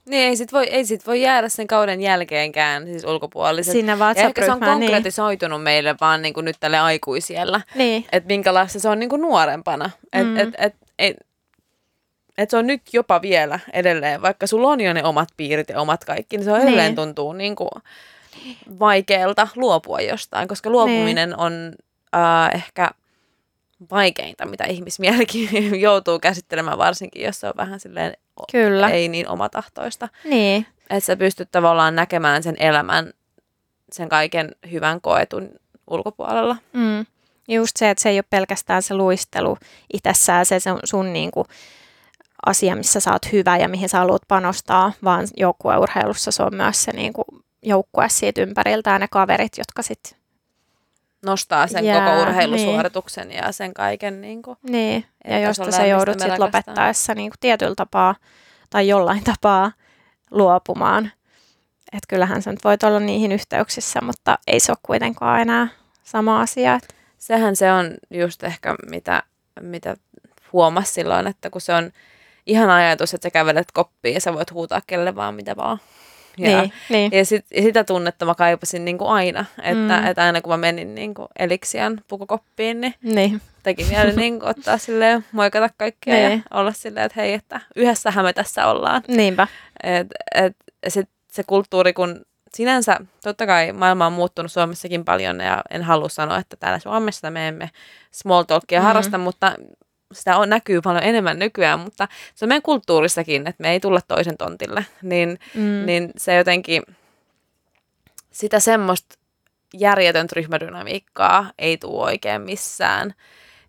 Niin ei sit, voi, ei sit voi jäädä sen kauden jälkeenkään, siis ulkopuoliset. sinne Ja ehkä se on. Niin, konkretisoitunut meille vaan niin kuin nyt tälle aikuisiellä. niin. Että minkälaista se on niin kuin nuorempana. Et, Mm. et, et, et, että se on nyt jopa vielä edelleen, vaikka sulla on jo ne omat piirit ja omat kaikki, niin se on edelleen Niin. tuntuu niin kuin vaikealta luopua jostain, koska luopuminen on äh, ehkä vaikeinta, mitä ihmismielikin *laughs* joutuu käsittelemään, varsinkin jos se on vähän silleen Kyllä. ei niin omatahtoista. Niin, Että sä pystyt tavallaan näkemään sen elämän, sen kaiken hyvän koetun ulkopuolella. Mm. Just se, että se ei ole pelkästään se luistelu itsessään, se sun, sun niin kuin asia, missä sä oot hyvä ja mihin sä haluat panostaa, vaan joukkueurheilussa se on myös se niin kuin joukkue siitä ympäriltä ja ne kaverit, jotka sitten... Nostaa sen Jää, koko urheilusuorituksen ja sen kaiken. Niin kuin. Niin, ja josta sä joudut rakastaa. lopettaessa niin kuin tietyllä tapaa tai jollain tapaa luopumaan. Että kyllähän sä nyt voit olla niihin yhteyksissä, mutta ei se ole kuitenkaan enää sama asia. Et, Sehän se on just ehkä mitä, mitä huomasi silloin, että kun se on ihan ajatus, että sä kävelet koppiin ja sä voit huutaa kelle vaan mitä vaan. Ja, niin, niin. ja sit, sitä tunnetta mä kaipasin niin kuin aina, että, Mm. että aina kun mä menin niin kuin Eliksian pukukoppiin, niin niin. teki mieli niin kuin ottaa silleen, moikata kaikkia Niin. ja olla silleen, että hei, että yhdessähän me tässä ollaan. Niinpä. Et, et, se, se kulttuuri, kun sinänsä, totta kai maailma on muuttunut Suomessakin paljon ja en halua sanoa, että täällä Suomessa me emme small talkia Mm. mm. harrasta, mutta sitä on, näkyy paljon enemmän nykyään, mutta se on meidän kulttuurissakin, että me ei tulla toisen tontille, niin, Mm. niin se jotenkin, sitä semmoista järjetöntä ryhmädynamiikkaa ei tule oikein missään,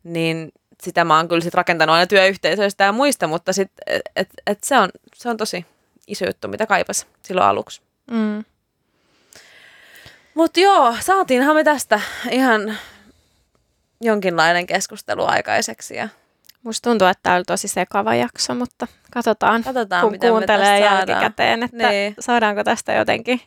niin sitä mä oon kyllä sit rakentanut aina työyhteisöistä ja muista, mutta sit, et, et, et se, on, se on tosi iso juttu, mitä kaipas silloin aluksi. Mm. Mutta joo, saatiinhan me tästä ihan jonkinlainen keskustelu aikaiseksi ja Musta tuntuu, että tämä oli tosi sekava jakso, mutta katsotaan, katsotaan, kun miten kuuntelee jälkikäteen, että Niin. saadaanko tästä jotenkin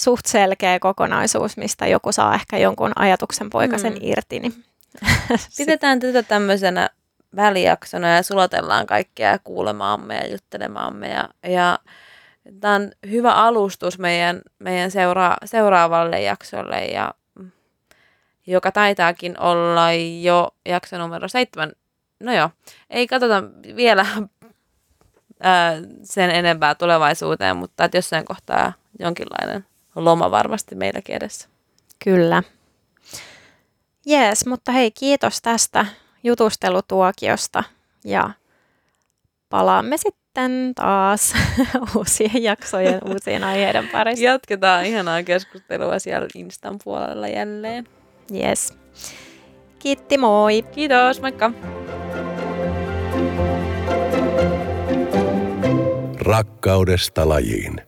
suht selkeä kokonaisuus, mistä joku saa ehkä jonkun ajatuksen poikasen Mm. irti. Niin *laughs* Pidetään tätä tämmöisenä välijaksona ja sulatellaan kaikkea kuulemaamme ja juttelemaamme. Ja, ja tämä on hyvä alustus meidän, meidän seura- seuraavalle jaksolle, ja, mm, joka taitaakin olla jo jakso numero seitsemän. No joo, ei katsota vielä ää, sen enempää tulevaisuuteen, mutta että jossain kohtaa jonkinlainen loma varmasti meilläkin edessä. Kyllä. Jees, mutta hei, kiitos tästä jutustelutuokiosta ja palaamme sitten taas *laughs* uusien jaksojen, uusien aiheiden parissa. Jatketaan ihanaa keskustelua siellä Instan puolella jälleen. Jees. Kiitti, moi! Kiitos, moikka! Rakkaudesta lajiin.